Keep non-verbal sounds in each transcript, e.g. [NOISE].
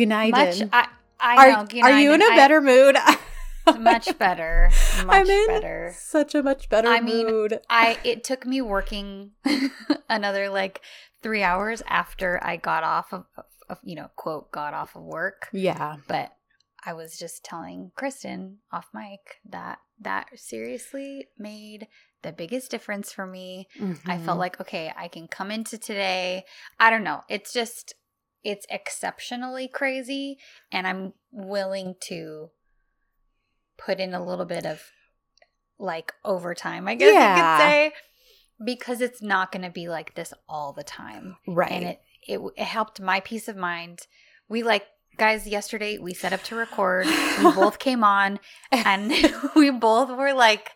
United. Much. I, I are, know. are you in a United, better mood? [LAUGHS] Much better. [LAUGHS] Much I'm in better. such a much better I mean, mood. I [LAUGHS] it took me working another like three hours after I got off of, of you know quote got off of work, yeah. but I was just telling Kristen off mic that that seriously made the biggest difference for me. I felt Mhm. like okay, I can come into today. I don't know. It's just it's exceptionally crazy and I'm willing to put in a little bit of like overtime, I guess Yeah. you could say, because it's not going to be like this all the time. right. And it, it it helped my peace of mind. We like guys yesterday we set up to record. We both came on and [LAUGHS] we both were like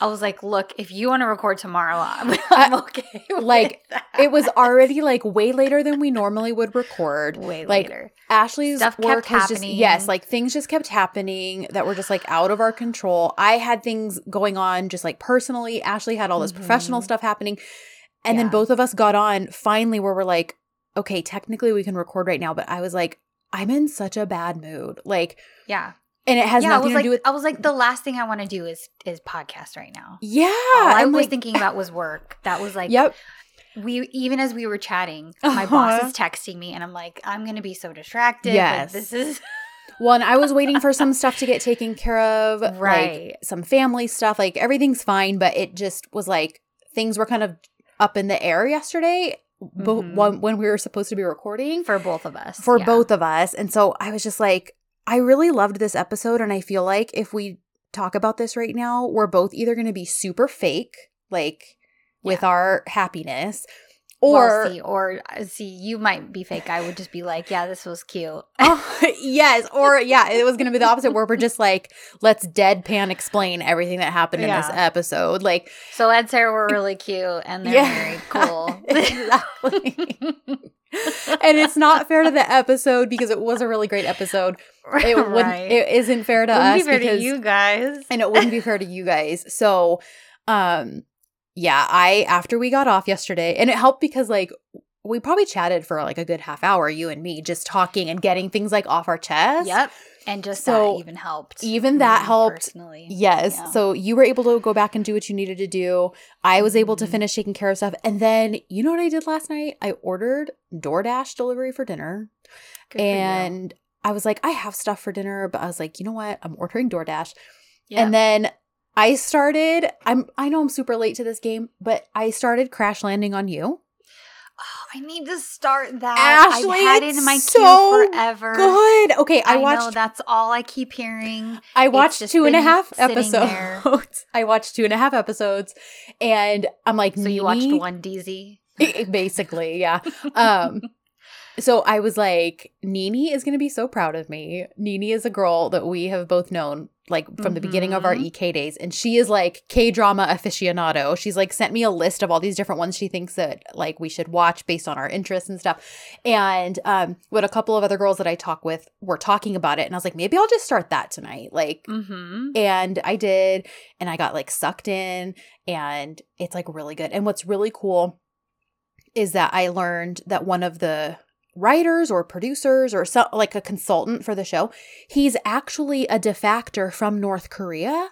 I was like, "Look, if you want to record tomorrow, I'm, [LAUGHS] I'm okay." [LAUGHS] like, that." it was already like way later than we normally would record. way like, later. Ashley's Stuff work kept has just happening. yes, like things just kept happening that were just like out of our control. I had things going on just like personally. Ashley had all this professional Mhm. stuff happening. And then both of us got on finally where we're like, okay, technically we can record right now, but I was like, I'm in such a bad mood. Like, Yeah. and it has yeah, I nothing was to like do with I was like the last thing I want to do is is podcast right now. Yeah. All I was like, thinking about was work. That was like Yep. we even as we were chatting, my boss Uh-huh. is texting me and I'm like, I'm gonna be so distracted. Yes. Like, this is [LAUGHS] Well, and I was waiting for some stuff to get taken care of, like Right. some family stuff. Like everything's fine, but it just was like things were kind of up in the air yesterday, but Mhm. when, when we were supposed to be recording for both of us. for yeah. both of us. And so I was just like, I really loved this episode, and I feel like if we talk about this right now, we're both either going to be super fake, like with Yeah. our happiness, Or or see, or uh, see, you might be fake. I would just be like, yeah, this was cute. [LAUGHS] Oh, yes, or yeah, it was going to be the opposite where we're just like, let's deadpan explain everything that happened in this episode. Like, So Ed and Sarah were really cute, and they're Yeah. very cool. [LAUGHS] exactly. and it's not fair to the episode because it was a really great episode. It [LAUGHS] wouldn't. right. It isn't fair to Wouldn't us be fair because to you guys. and it wouldn't be fair to you guys. So, um, yeah, I after we got off yesterday, and it helped because like we probably chatted for like a good half hour, you and me, just talking and getting things like off our chest. Yep, and just So, that even helped. even that helped. personally. Yes. Yeah. So you were able to go back and do what you needed to do. I was able to Mhm. finish taking care of stuff. And then you know what I did last night? I ordered DoorDash delivery for dinner. Good for and I was like, I have stuff for dinner, but I was like, you know what? I'm ordering DoorDash. Yeah. And then I started I'm I know I'm super late to this game, but I started crash landing on you. Oh, I need to start that. Ashley, I've had it in my so queue forever. Good. Okay, I, I, know watched that's all I keep hearing. I watched two and a half episodes. [LAUGHS] I watched two and a half episodes and I'm like, So you watched one DZ. [LAUGHS] basically yeah um so i was like nini is going to be so proud of me nini is a girl that we have both known like from the beginning of our Mhm. ek days and she is like k-drama aficionado she's like sent me a list of all these different ones she thinks that like we should watch based on our interests and stuff and um what a couple of other girls that i talk with were talking about it and i was like maybe i'll just start that tonight like Mm-hmm. and I did, and I got like sucked in, and it's like really good. And what's really cool is that I learned that one of the writers or producers or so, like a consultant for the show, he's actually a defector from North Korea.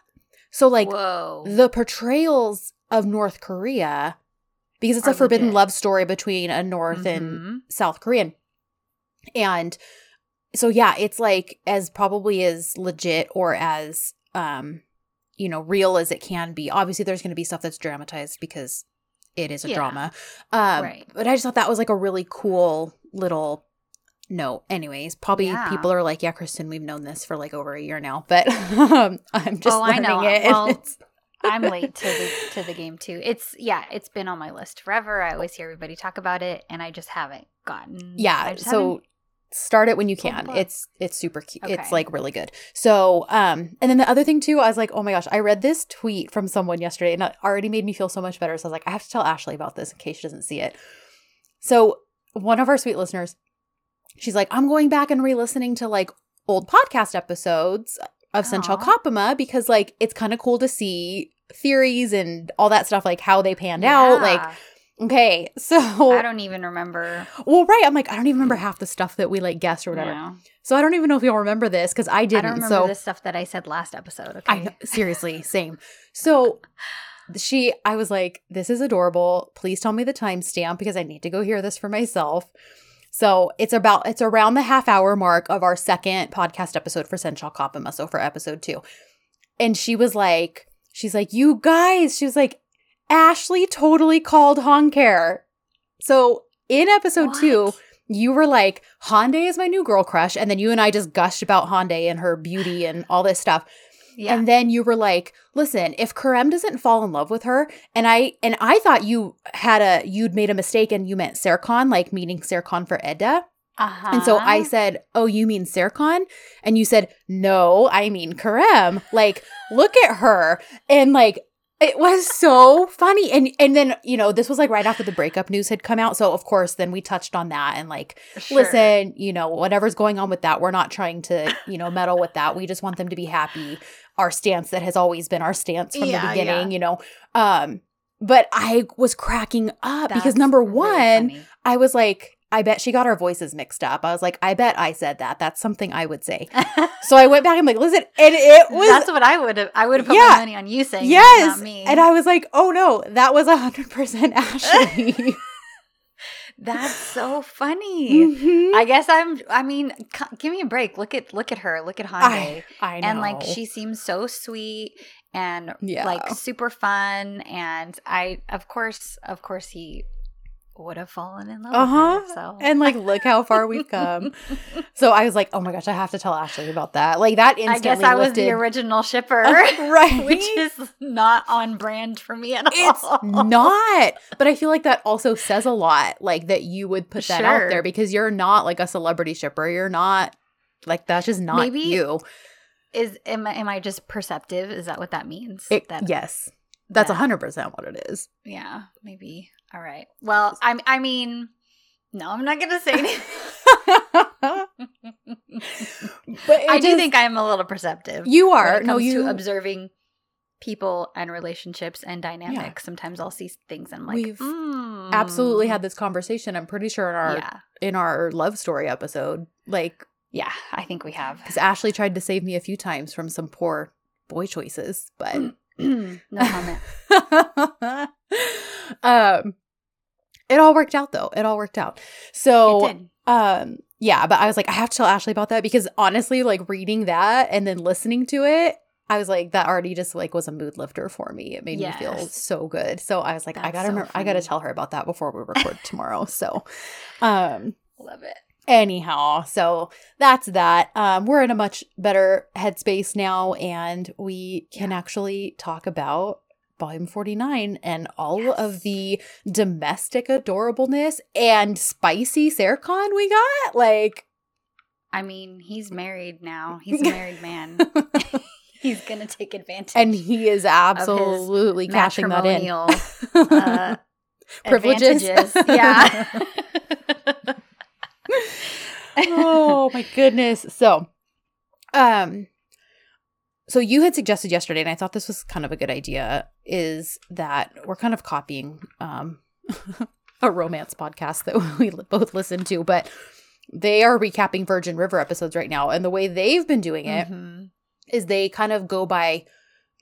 So, like, Whoa. the portrayals of North Korea, because it's Are a forbidden legit. love story between a North and Mhm. South Korean. And so yeah, it's like as probably as legit or as um you know, real as it can be. Obviously there's going to be stuff that's dramatized because it is a Yeah. drama. Um Right. but I just thought that was like a really cool little note. Anyways, probably Yeah. people are like, "Yeah, Kristen, we've known this for like over a year now." But [LAUGHS] um, I'm just Oh, I know. it. [LAUGHS] Well, I'm late to the to the game too. It's yeah, it's been on my list forever. I always hear everybody talk about it, and I just haven't gotten. yeah so start it when you can it's it's super cute it's like really good so um and then the other thing too i was like oh my gosh i read this tweet from someone yesterday and it already made me feel so much better so i was like i have to tell ashley about this in case she doesn't see it so one of our sweet listeners she's like i'm going back and re-listening to like old podcast episodes of Aw. Kapımı because like it's kind of cool to see theories and all that stuff like how they panned out like Okay, [LAUGHS] so I don't even remember. well, right. I'm like, I don't even remember half the stuff that we like guessed or whatever. No. So I don't even know if you'll remember this because I I didn't. don't remember so the stuff that I said last episode. Okay. I seriously, same. So [LAUGHS] she, I was like, this is adorable. Please tell me the timestamp because I need to go hear this for myself. So it's about, it's around the half hour mark of our second podcast episode for Sen Çal Kapımı. So for episode two. And she was like, she's like, you guys, she was like, Ashley totally called HanKer. So in episode two, you were like, Hande is my new girl crush. And then you and I just gushed about Hande and her beauty and all this stuff. Yeah. And then you were like, listen, if Kerem doesn't fall in love with her, and I and I thought you had a you'd made a mistake and you meant Serkan, like meaning Serkan for Eda. uh-huh. And so I said, Oh, you mean Serkan? And you said, No, I mean Kerem. Like, look at her. And like it was so funny. And and then, you know, this was like right after the breakup news had come out. So of course, then we touched on that and like Sure. listen, you know, whatever's going on with that, we're not trying to, you know, meddle with that. We just want them to be happy. Our stance that has always been our stance from Yeah, the beginning, yeah. you know. Um, but I was cracking up because number one, funny. I was like, I bet she got our voices mixed up. I was like, I bet I said that. That's something I would say. [LAUGHS] So I went back and like, listen, and it was That's what I would have. I would have put Yeah. my money on you saying yes, not me. and I was like, oh no, that was hundred percent [LAUGHS] Ashley. That's so funny. Mhm. I guess I'm. I mean, give me a break. Look at look at her. Look at Hande. I, I know. and like she seems so sweet and Yeah. like super fun. And I, of course, of course, he would have fallen in love. Uh huh. With her, so And like, look how far we've come. [LAUGHS] So I was like, oh my gosh, I have to tell Ashley about that. Like that instantly. I guess I was the original shipper, [LAUGHS] right? [LAUGHS] which is not on brand for me at It's all. It's not. But I feel like that also says a lot, like that you would put that out there because you're not like a celebrity shipper. You're not like that's just not Maybe you. Is am I, am I just perceptive? Is that what that means? It, that, yes, that's that- hundred percent what it is. Yeah, maybe. All right. Well, I I mean, no, I'm not gonna say anything. [LAUGHS] but I do think I'm a little perceptive. you are. No, you to observing people and relationships and dynamics. Sometimes I'll see things and I'm like, We've mm. absolutely had this conversation. I'm pretty sure in our Yeah, in our love story episode, like yeah, I think we have. because Ashley tried to save me a few times from some poor boy choices, but [CLEARS THROAT] [CLEARS THROAT] no comment. [LAUGHS] um it all worked out though. It all worked out. So um yeah but i was like i have to tell ashley about that because honestly like reading that and then listening to it i was like that already just like was a mood lifter for me. It made me feel so good. So i was like i gotta so remember i gotta tell her about that before we record tomorrow. So um Love it. Anyhow so that's that um we're in a much better headspace now and we can actually talk about volume 49 and all Yes. of the domestic adorableness and spicy Serkan we got like I mean, he's married now. [LAUGHS] He's a married man. [LAUGHS] he's gonna take advantage. and he is absolutely cashing that in uh, [LAUGHS] Privileges. Yeah. Oh my goodness. So, um, so you had suggested yesterday, and I thought this was kind of a good idea, is that we're kind of copying um [LAUGHS] a romance podcast that [LAUGHS] we both listen to, but they are recapping Virgin River episodes right now, and the way they've been doing it is Mhm. they kind of go by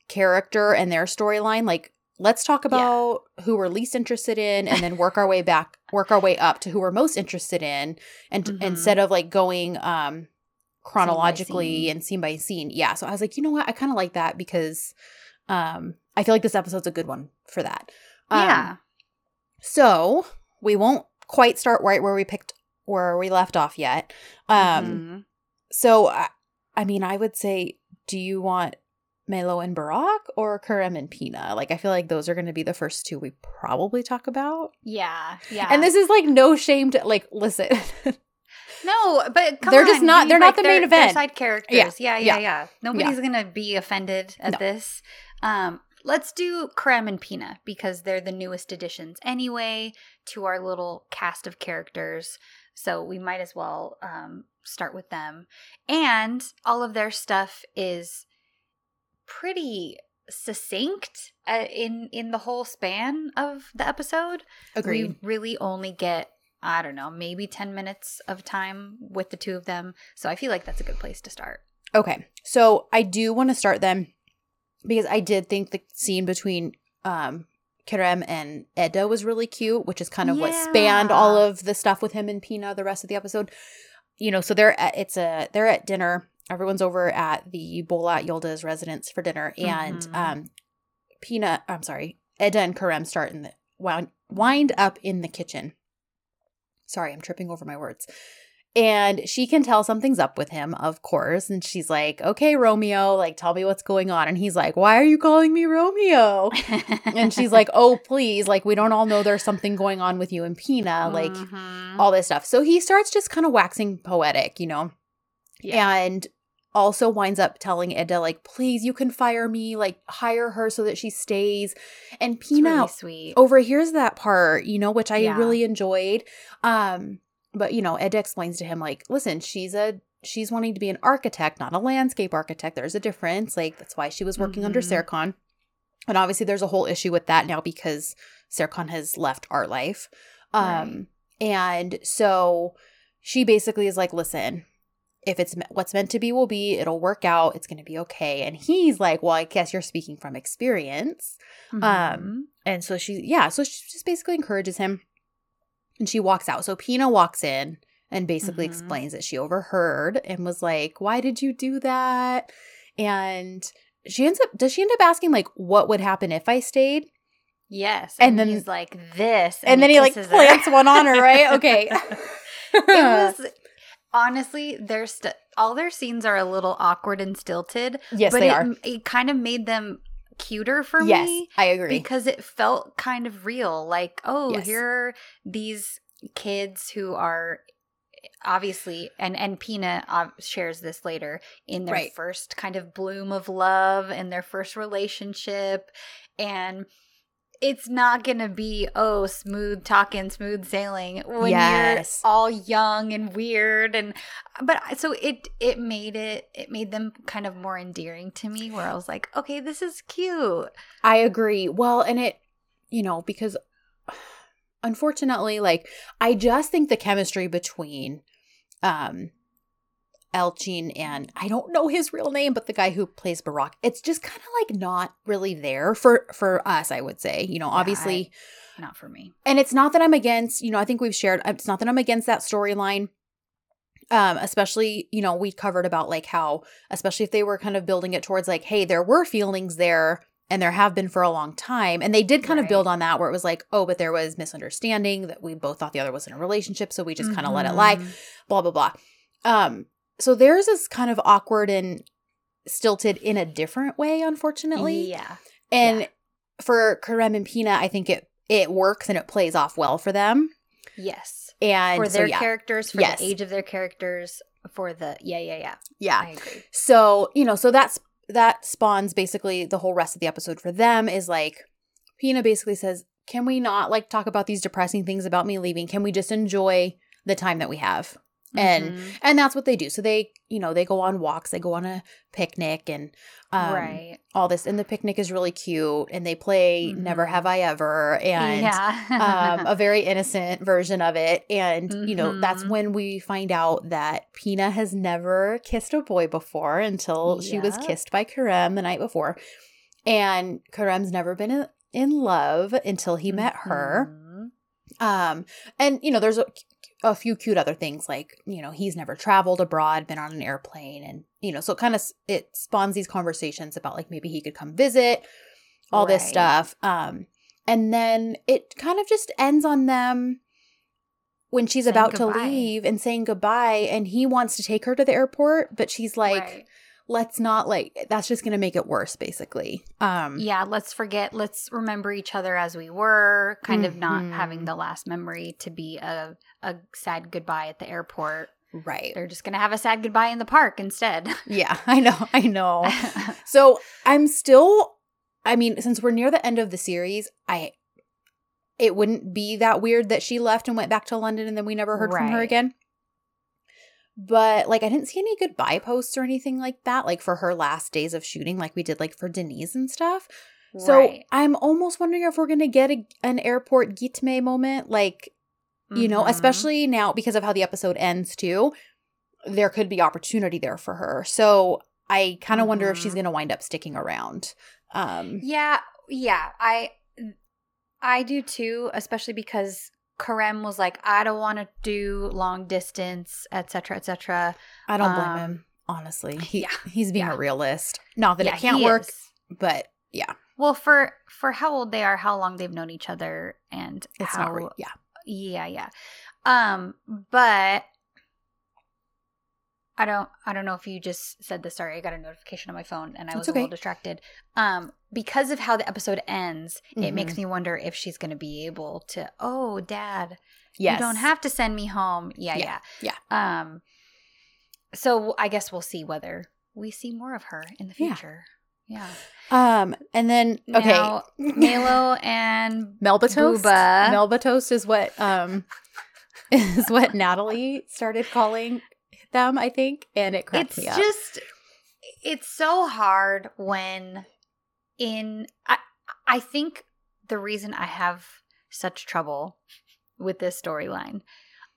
character and their storyline like let's talk about who we're least interested in and then work our way back work our way up to who we're most interested in and Mhm. instead of like going um chronologically scene. and scene by scene yeah so i was like you know what i kind of like that because um i feel like this episode's a good one for that um, yeah. so we won't quite start right where we picked where we left off yet um Mhm. so, I, I mean, I would say, do you want Melo and Barack or Kerem and Pina? Like, I feel like those are going to be the first two we probably talk about. yeah. Yeah. And this is like no shame to like listen. [LAUGHS] No, but come They're just on, not- they're not the main event. side characters. Yeah, Yeah, yeah, yeah. yeah. Nobody's gonna be offended at No. this. Um, let's do Kerem and Pina because they're the newest additions anyway to our little cast of characters. So we might as well um, start with them. And all of their stuff is pretty succinct uh, in in the whole span of the episode. Agreed. We really only get I don't know, maybe 10 minutes of time with the two of them. So I feel like that's a good place to start. Okay. So I do want to start them because I did think the scene between um Kerem and Eda was really cute, which is kind of what spanned all of the stuff with him and Pina the rest of the episode. You know, so they're at it's a they're at dinner. Everyone's over at the Bolat Yildiz residence for dinner, and Mhm. um Pina, I'm sorry, Eda and Kerem start in the wind, wind up in the kitchen. Sorry, I'm tripping over my words. And she can tell something's up with him, of course. And she's like, okay, Romeo, like, tell me what's going on. And he's like, why are you calling me Romeo? And she's like, [LAUGHS] oh, please. Like, we don't all know there's something going on with you and Pina, like, Mhm. all this stuff. So he starts just kind of waxing poetic, you know? Yeah. And also winds up telling Eda, like, please, you can fire me, like, hire her so that she stays. And Pina really overhears that part, you know, which I Yeah. really enjoyed. Um, but you know, Ed explains to him like, listen, she's a she's wanting to be an architect, not a landscape architect. There's a difference. Like that's why she was working under Mhm. Serkan. And obviously there's a whole issue with that now because Serkan has left art life. Um and so she basically is like, listen, if it's what's meant to be will be, it'll work out, it's going to be okay. And he's like, well, I guess you're speaking from experience. Mhm. Um, and so she, yeah, so she just basically encourages him and she walks out. So Pina walks in and basically Mhm. explains that she overheard and was like, why did you do that? And she ends up, does she end up asking, like, what would happen if I stayed? yes. and And, then- then he's like this. And, then he, like, kisses her. plants one on her, right? Okay. [LAUGHS] it was [LAUGHS] honestly their st- all their scenes are a little awkward and stilted yes, but they it, are. it kind of made them cuter for me. Yes, me I agree. because it felt kind of real like oh Yes. here are these kids who are obviously and and Pina uh, shares this later in their Right. first kind of bloom of love and their first relationship and it's not gonna be oh smooth talking smooth sailing when Yes. you're all young and weird and but so it it made it it made them kind of more endearing to me where i was like okay this is cute I agree. Well, and it, you know, because [SIGHS] unfortunately, like, I just think the chemistry between um Elchin and I don't know his real name, but the guy who plays Barack, it's just kind of like not really there for for us, I would say. You know, Yeah, obviously, not for me and it's not that I'm against, you know, I think we've shared it's not that I'm against that storyline. Um, especially, you know, we covered about like how, especially if they were kind of building it towards like, hey, there were feelings there and there have been for a long time. And they did kind of build on that where it was like, oh, but there was misunderstanding that we both thought the other was in a relationship, so we just kind of let it lie, Mhm. blah, blah, blah. Um, so theirs is kind of awkward and stilted in a different way, unfortunately. yeah And Yeah. for Kerem and Pina, I think it it works and it plays off well for them. yes And for so, their yeah. characters for Yes. the age of their characters for the yeah yeah yeah Yeah. i agree So, you know, so that's that spawns basically the whole rest of the episode for them is like Pina basically says, "Can we not like talk about these depressing things about me leaving? Can we just enjoy the time that we have?" And Mhm. and that's what they do. So they, you know, they go on walks, they go on a picnic and um right all this and the picnic is really cute and they play Never Mhm. Have I Ever and yeah um, a [LAUGHS] very innocent version of it. And, you know, that's Mhm. when we find out that Pina has never kissed a boy before until she was kissed by Kerem the night before. And Kerem's never been in, in love until he met her. Mhm. Um, and, you know, there's a, a few cute other things like, you know, he's never traveled abroad, been on an airplane. And, you know, so it kind of, it spawns these conversations about like maybe he could come visit, all this stuff. Um, and then it kind of just ends on them when she's Saying about to leave and saying goodbye and he wants to take her to the airport but she's like Right. Let's not like that's just going to make it worse basically. Um yeah let's forget let's remember each other as we were kind of not having Mhm. the last memory to be a, a sad goodbye at the airport. Right. They're just gonna have a sad goodbye in the park instead. [LAUGHS] Yeah i know i know. [LAUGHS] So i'm still i mean since we're near the end of the series i it wouldn't be that weird that she left and went back to london and then we never heard from her again But like I didn't see any goodbye posts or anything like that, like for her last days of shooting, like we did like for Denise and stuff. So Right. I'm almost wondering if we're gonna get a, an airport Gitme moment, like you know, Mhm. especially now because of how the episode ends too. There could be opportunity there for her. So I kind of wonder if she's Mhm. gonna wind up sticking around. Um, Yeah, yeah. I I do too, especially because Kerem was like, I don't want to do long distance, etc., etc. I don't blame Um, him. Honestly, he yeah, he's being yeah. a realist. Not that Yeah, it can't work, is. but yeah, Well, for for how old they are, how long they've known each other, and it's how not real. Yeah, Yeah, yeah. Um, but I don't I don't know if you just said this. Sorry, I got a notification on my phone and I was a little distracted. Um, because of how the episode ends, it makes Mhm. me wonder if she's gonna be able to, oh dad, yes, you don't have to send me home. Yeah, yeah. Yeah, Um so I guess we'll see whether we see more of her in the future. Yeah. Um, and then okay, Now, Melo [LAUGHS] and Melba toast. Booba. Melba toast is what um [LAUGHS] is what Natalie started calling them, I think, and it cracked it's me up. just it's so hard when in I I think the reason I have such trouble with this storyline.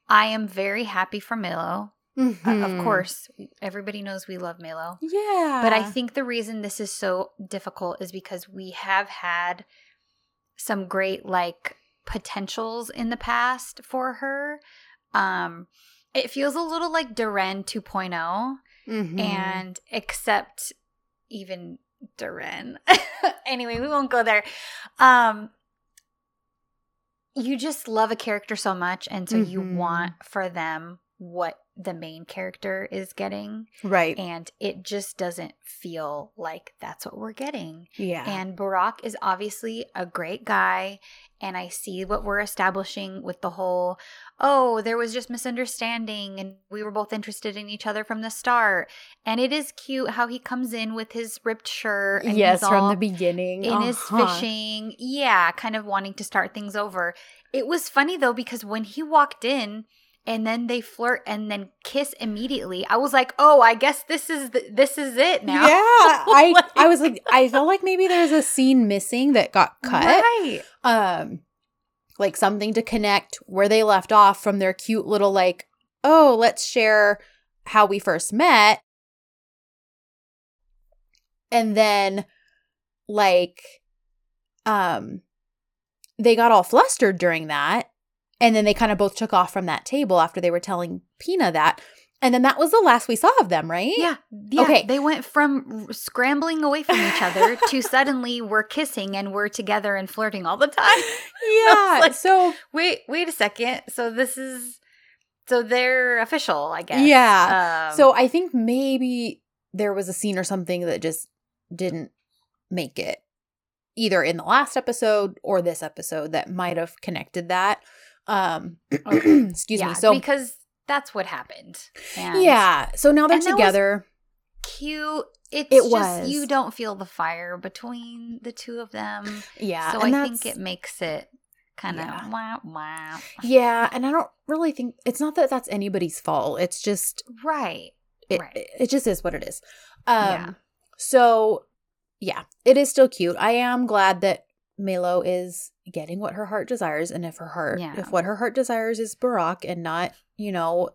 I am very happy for Milo. Uh, Mhm. of course, everybody knows we love Milo. yeah. But I think the reason this is so difficult is because we have had some great like potentials in the past for her. Um it feels a little like Duran 2.0 Mhm. and except even Duran. [LAUGHS] anyway, we won't go there. Um you just love a character so much and so you Mhm. want for them what the main character is getting right, and it just doesn't feel like that's what we're getting. yeah, And Barack is obviously a great guy. And I see what we're establishing with the whole, oh, there was just misunderstanding and we were both interested in each other from the start. And it is cute how he comes in with his ripped shirt and yes, from the beginning, in his Uh-huh. fishing. Yeah, kind of wanting to start things over. It was funny though, because when he walked in, and then they flirt and then kiss immediately. I was like, "Oh, I guess this is the, this is it now." Yeah, [LAUGHS] I Like- I was like, I felt like maybe there was a scene missing that got cut. Right. um like something to connect where they left off from their cute little like oh let's share how we first met and then like um they got all flustered during that and then they kind of both took off from that table after they were telling Pina that and then that was the last we saw of them right Yeah. yeah. Okay. They went from scrambling away from each other [LAUGHS] to suddenly we're kissing and we're together and flirting all the time. [LAUGHS] yeah like- so Wait, wait a second. So this is so they're official, I guess. Yeah. Um, So I think maybe there was a scene or something that just didn't make it either in the last episode or this episode that might have connected that. Um [CLEARS THROAT] [CLEARS THROAT] excuse yeah, me. So because that's what happened. And yeah, so now they're And that was- together. cute. It's It just was. you don't feel the fire between the two of them. yeah, so and I think it makes it kind of Yeah. wow wow. Yeah, and I don't really think it's not that that's anybody's fault. It's just Right. it Right. it, it just is what it is. Um Yeah. so yeah, it is still cute. I am glad that Melo is getting what her heart desires and if her heart Yeah. if what her heart desires is Barack and not, you know,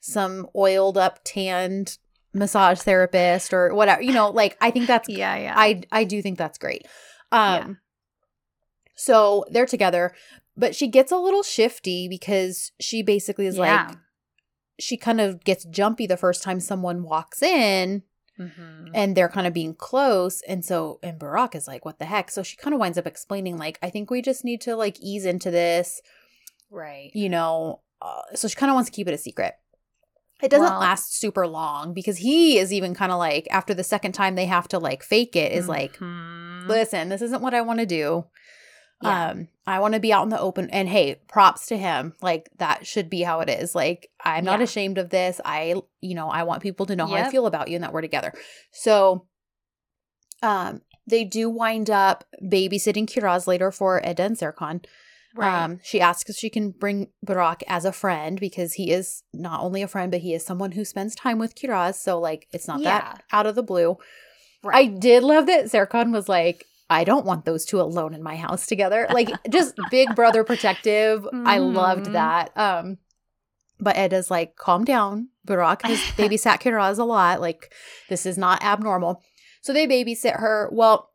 some oiled up tanned massage therapist or whatever, you know, like I think that's [LAUGHS] Yeah, yeah. I I do think that's great. Um Yeah. so they're together, but she gets a little shifty because she basically is Yeah. like she kind of gets jumpy the first time someone walks in Mhm. and they're kind of being close and so and Barack is like what the heck so she kind of winds up explaining like I think we just need to like ease into this right. you know uh, so she kind of wants to keep it a secret it doesn't Well- last super long because he is even kind of like after the second time they have to like fake it is like Mhm. listen this isn't what I want to do Yeah. um I want to be out in the open and hey props to him like that should be how it is like I'm not Yeah. ashamed of this I you know I want people to know how I feel about you and that we're together so um they do wind up babysitting Kiraz later for Eda and Serkan Um, she asks if she can bring Barak as a friend because he is not only a friend, but he is someone who spends time with Kiraz. So, like, it's not Yeah. that out of the blue. I did love that Zerkon was like, I don't want those two alone in my house together. [LAUGHS] Like, just big brother protective. I loved Mhm. that. Um, but Eda's like, calm down. Barak has [LAUGHS] babysat Kiraz a lot. Like, this is not abnormal. So they babysit her. Well,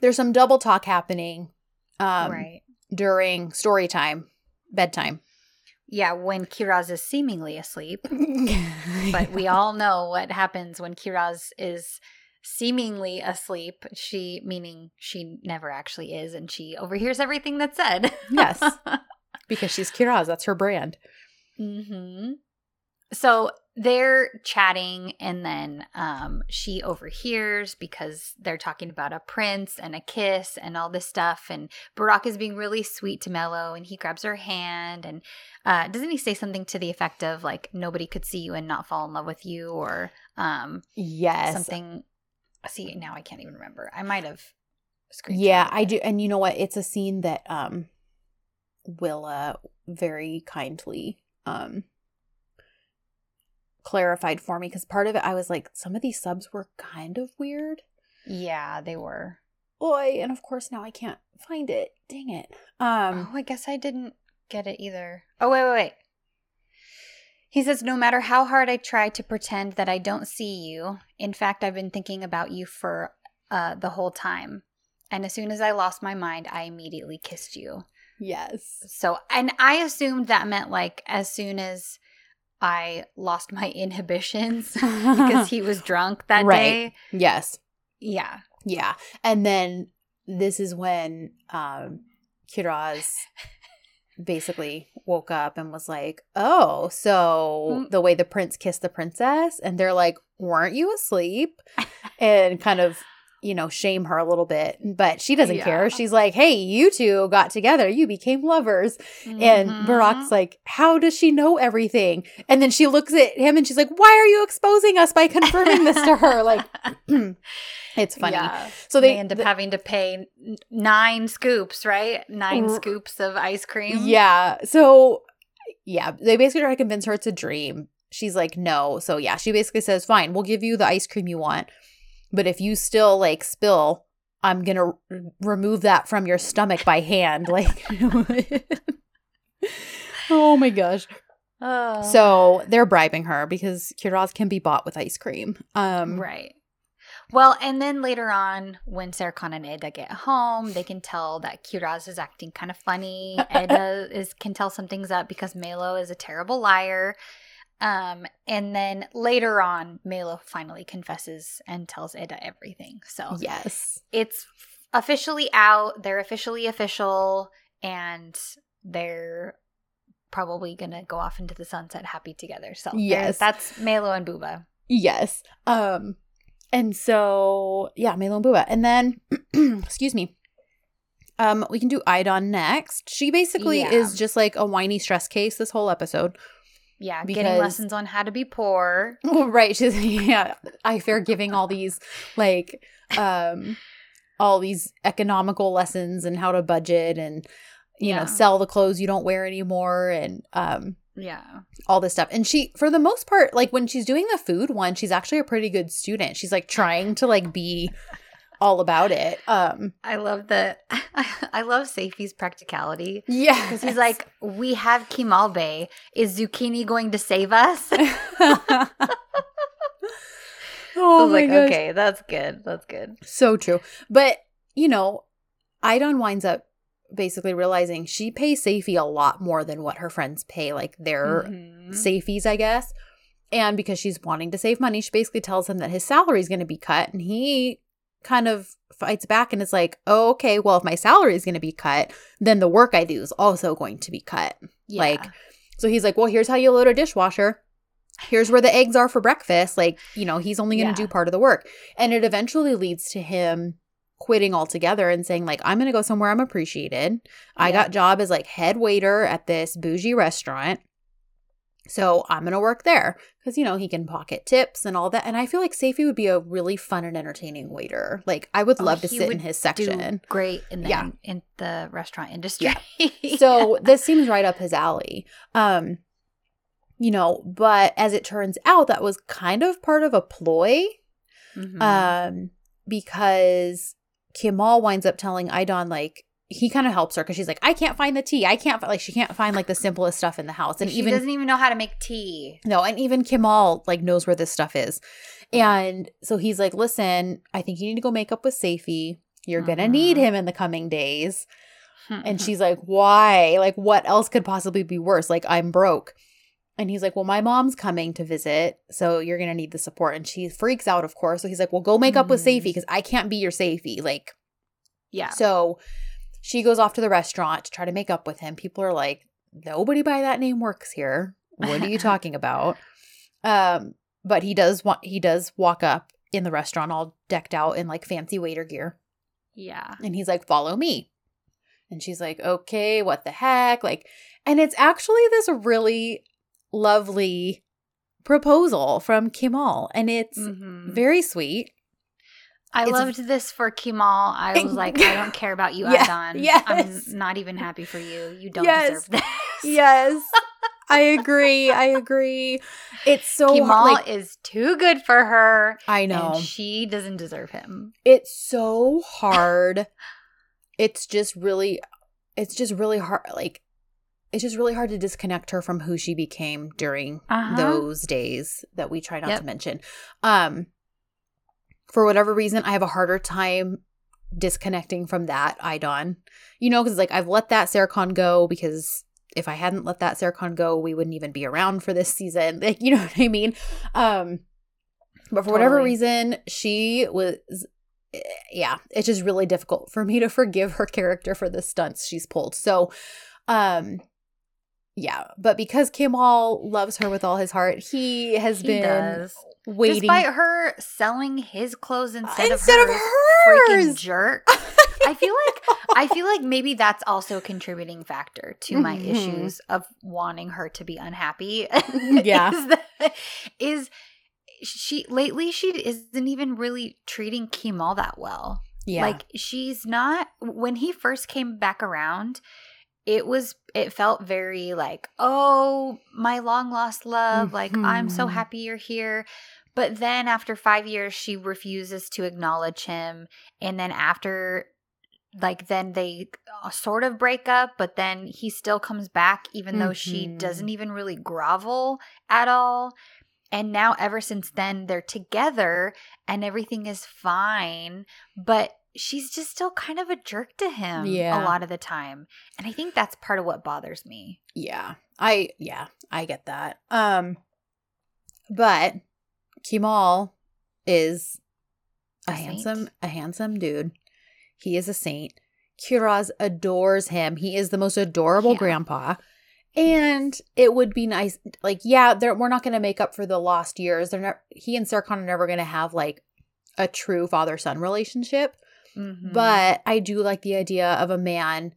there's some double talk happening um, right. during story time, bedtime. Yeah, when Kiraz is seemingly asleep, [LAUGHS] but we all know what happens when Kiraz is seemingly asleep. She, meaning she never actually is, and she overhears everything that's said. [LAUGHS] Yes. because she's Kiraz. That's her brand. hmm So they're chatting, and then um, she overhears because they're talking about a prince and a kiss and all this stuff. And Barack is being really sweet to Melo, and he grabs her hand. And uh, doesn't he say something to the effect of like, "Nobody could see you and not fall in love with you," or um, Yes. something? See, now I can't even remember. I might have. Yeah, I do. And you know what? It's a scene that um Willa very kindly um clarified for me because part of it I was like, some of these subs were kind of weird. Yeah, they were. Boy, and of course now I can't find it. Dang it. Um oh, I guess I didn't get it either. Oh, wait, wait, wait. He says, No matter how hard I try to pretend that I don't see you, in fact, I've been thinking about you for uh, the whole time. And as soon as I lost my mind, I immediately kissed you. yes. So, and I assumed that meant like as soon as I lost my [LAUGHS] inhibitions because [LAUGHS] he was drunk that Right. day. yes. Yeah. Yeah. And then this is when um Kiraz basically woke up and was like, "Oh, so Mm. the way the prince kissed the princess?" And they're like, "Weren't you asleep?" and kind of you know, shame her a little bit, but she doesn't Yeah. care. She's like, "Hey, you two got together. You became lovers." And Mhm. Barak's like, "How does she know everything?" And then she looks at him and she's like, "Why are you exposing us by confirming this to her?" Like, [CLEARS THROAT] it's funny. Yeah. So they, they end up having to pay nine scoops, right? Nine R- scoops of ice cream. Yeah. So yeah, they basically try to convince her it's a dream. She's like, no. So yeah, she basically says, fine, we'll give you the ice cream you want. But if you still like spill, I'm gonna r- remove that from your stomach by hand. [LAUGHS] Like [LAUGHS] Oh my gosh. Oh. So they're bribing her because Kiraz can be bought with ice cream. Um right. Well, and then later on, when Serkan and Eda get home, they can tell that Kiraz is acting kind of funny. [LAUGHS] Eda is can tell something's up because Melo is a terrible liar. Um, and then later on, Melo finally confesses and tells Eda everything. So Yes. it's officially out. They're officially official, and they're probably gonna go off into the sunset happy together. So Yes. that's Melo and Booba. Yes. Um and so yeah, Melo and Bua. And then [CLEARS THROAT] excuse me. Um we can do Aydan next. She basically Yeah. is just like a whiny stress case this whole episode. Yeah, Because- getting lessons on how to be poor. [LAUGHS] right. She's yeah, I fear giving all these like um all these economical lessons and how to budget and you Yeah. know, sell the clothes you don't wear anymore and um Yeah. all this stuff. And she, for the most part, like when she's doing the food one, she's actually a pretty good student. She's like trying to like be all about it. Um, I love the [LAUGHS] I love Seyfi's practicality. yeah, Because he's like, we have Kimalbe. Is zucchini going to save us? [LAUGHS] [LAUGHS] oh I was my like, gosh. okay, that's good. That's good. so true. But you know, Aydan winds up basically realizing she pays Safi a lot more than what her friends pay, like their safeties, I guess. And because she's wanting to save money, she basically tells him that his salary is going to be cut. And he kind of fights back and is like, oh, okay, well, if my salary is going to be cut, then the work I do is also going to be cut. Yeah. Like, so he's like, well, here's how you load a dishwasher. Here's where the eggs are for breakfast. Like, you know, he's only going to Yeah. do part of the work. And it eventually leads to him quitting altogether and saying like i'm going to go somewhere i'm appreciated i got job as like head waiter at this bougie restaurant So I'm going to work there because, you know, he can pocket tips and all that. And I feel like Seyfi would be a really fun and entertaining waiter. Like, I would Oh, love to sit in his Do section. great in the Yeah. in the restaurant industry. [LAUGHS] So this seems right up his alley. Um, you know, but as it turns out, that was kind of part of a ploy. Mhm. Um, because Kemal winds up telling Aydan like he kind of helps her because she's like, I can't find the tea. I can't fi-" like she can't find like the simplest stuff in the house, and she even doesn't even know how to make tea. no, and even Kemal like knows where this stuff is, and so he's like, listen, I think you need to go make up with Seyfi. You're gonna need Mhm. him in the coming days. And [LAUGHS] she's like, Why? Like, what else could possibly be worse? Like, I'm broke. And he's like, Well, my mom's coming to visit. So you're going to need the support. And she freaks out, of course. So he's like, Well, go make up with. Seyfi because I can't be your Seyfi. Like, yeah. so she goes off to the restaurant to try to make up with him. People are like, Nobody by that name works here. What are you [LAUGHS] talking about? Um, but he does want he does walk up in the restaurant all decked out in like fancy waiter gear. Yeah. And he's like, follow me. And she's like, okay, what the heck? Like, and it's actually this really lovely proposal from Kemal. And it's Mhm. very sweet. I it's- loved this for Kemal. I was like, I don't care about [LAUGHS] you, Yeah, Adon. yes. I'm not even happy for you. You don't Yes. deserve this. Yes. [LAUGHS] I agree. I agree. It's so Kemal hard. Like, is too good for her. I know. And she doesn't deserve him. it's so hard. it's just really, it's just really hard. Like, it's just really hard to disconnect her from who she became during Uh-huh. those days that we try not Yep. to mention. Um, for whatever reason, I have a harder time disconnecting from that Aydan. You know, because like I've let that Serkan go because if I hadn't let that Serkan go, we wouldn't even be around for this season. [LAUGHS] Like, you know what I mean? Um, but for whatever reason, she was. eh, Yeah, it's just really difficult for me to forgive her character for the stunts she's pulled. So, um, yeah, but because Kemal loves her with all his heart, he has He been does. waiting. Despite her selling his clothes instead, Instead of of hers, hers. freaking jerk. [LAUGHS] I feel like I feel like maybe that's also a contributing factor to my Mhm. issues of wanting her to be unhappy. [LAUGHS] Yeah. is, that, is she lately she isn't even really treating Kemal that well. yeah, Like she's not when he first came back around, it was it felt very like, "Oh, my long lost love, like I'm so Mhm. happy you're here." But then after 5 years she refuses to acknowledge him and then after like then they uh, sort of break up, but then he still comes back even though she doesn't even really grovel at all. And now ever since then they're together and everything is fine, but she's just still kind of a jerk to him Yeah. a lot of the time. And I think that's part of what bothers me. yeah. I yeah, I get that. Um, but Kemal is a, A saint. handsome, a handsome dude. He is a saint. Kiraz adores him. He is the most adorable Yeah. grandpa. And it would be nice, like, yeah, they're, we're not going to make up for the lost years. They're not. He and Serkan are never going to have like a true father son relationship. Mhm. But I do like the idea of a man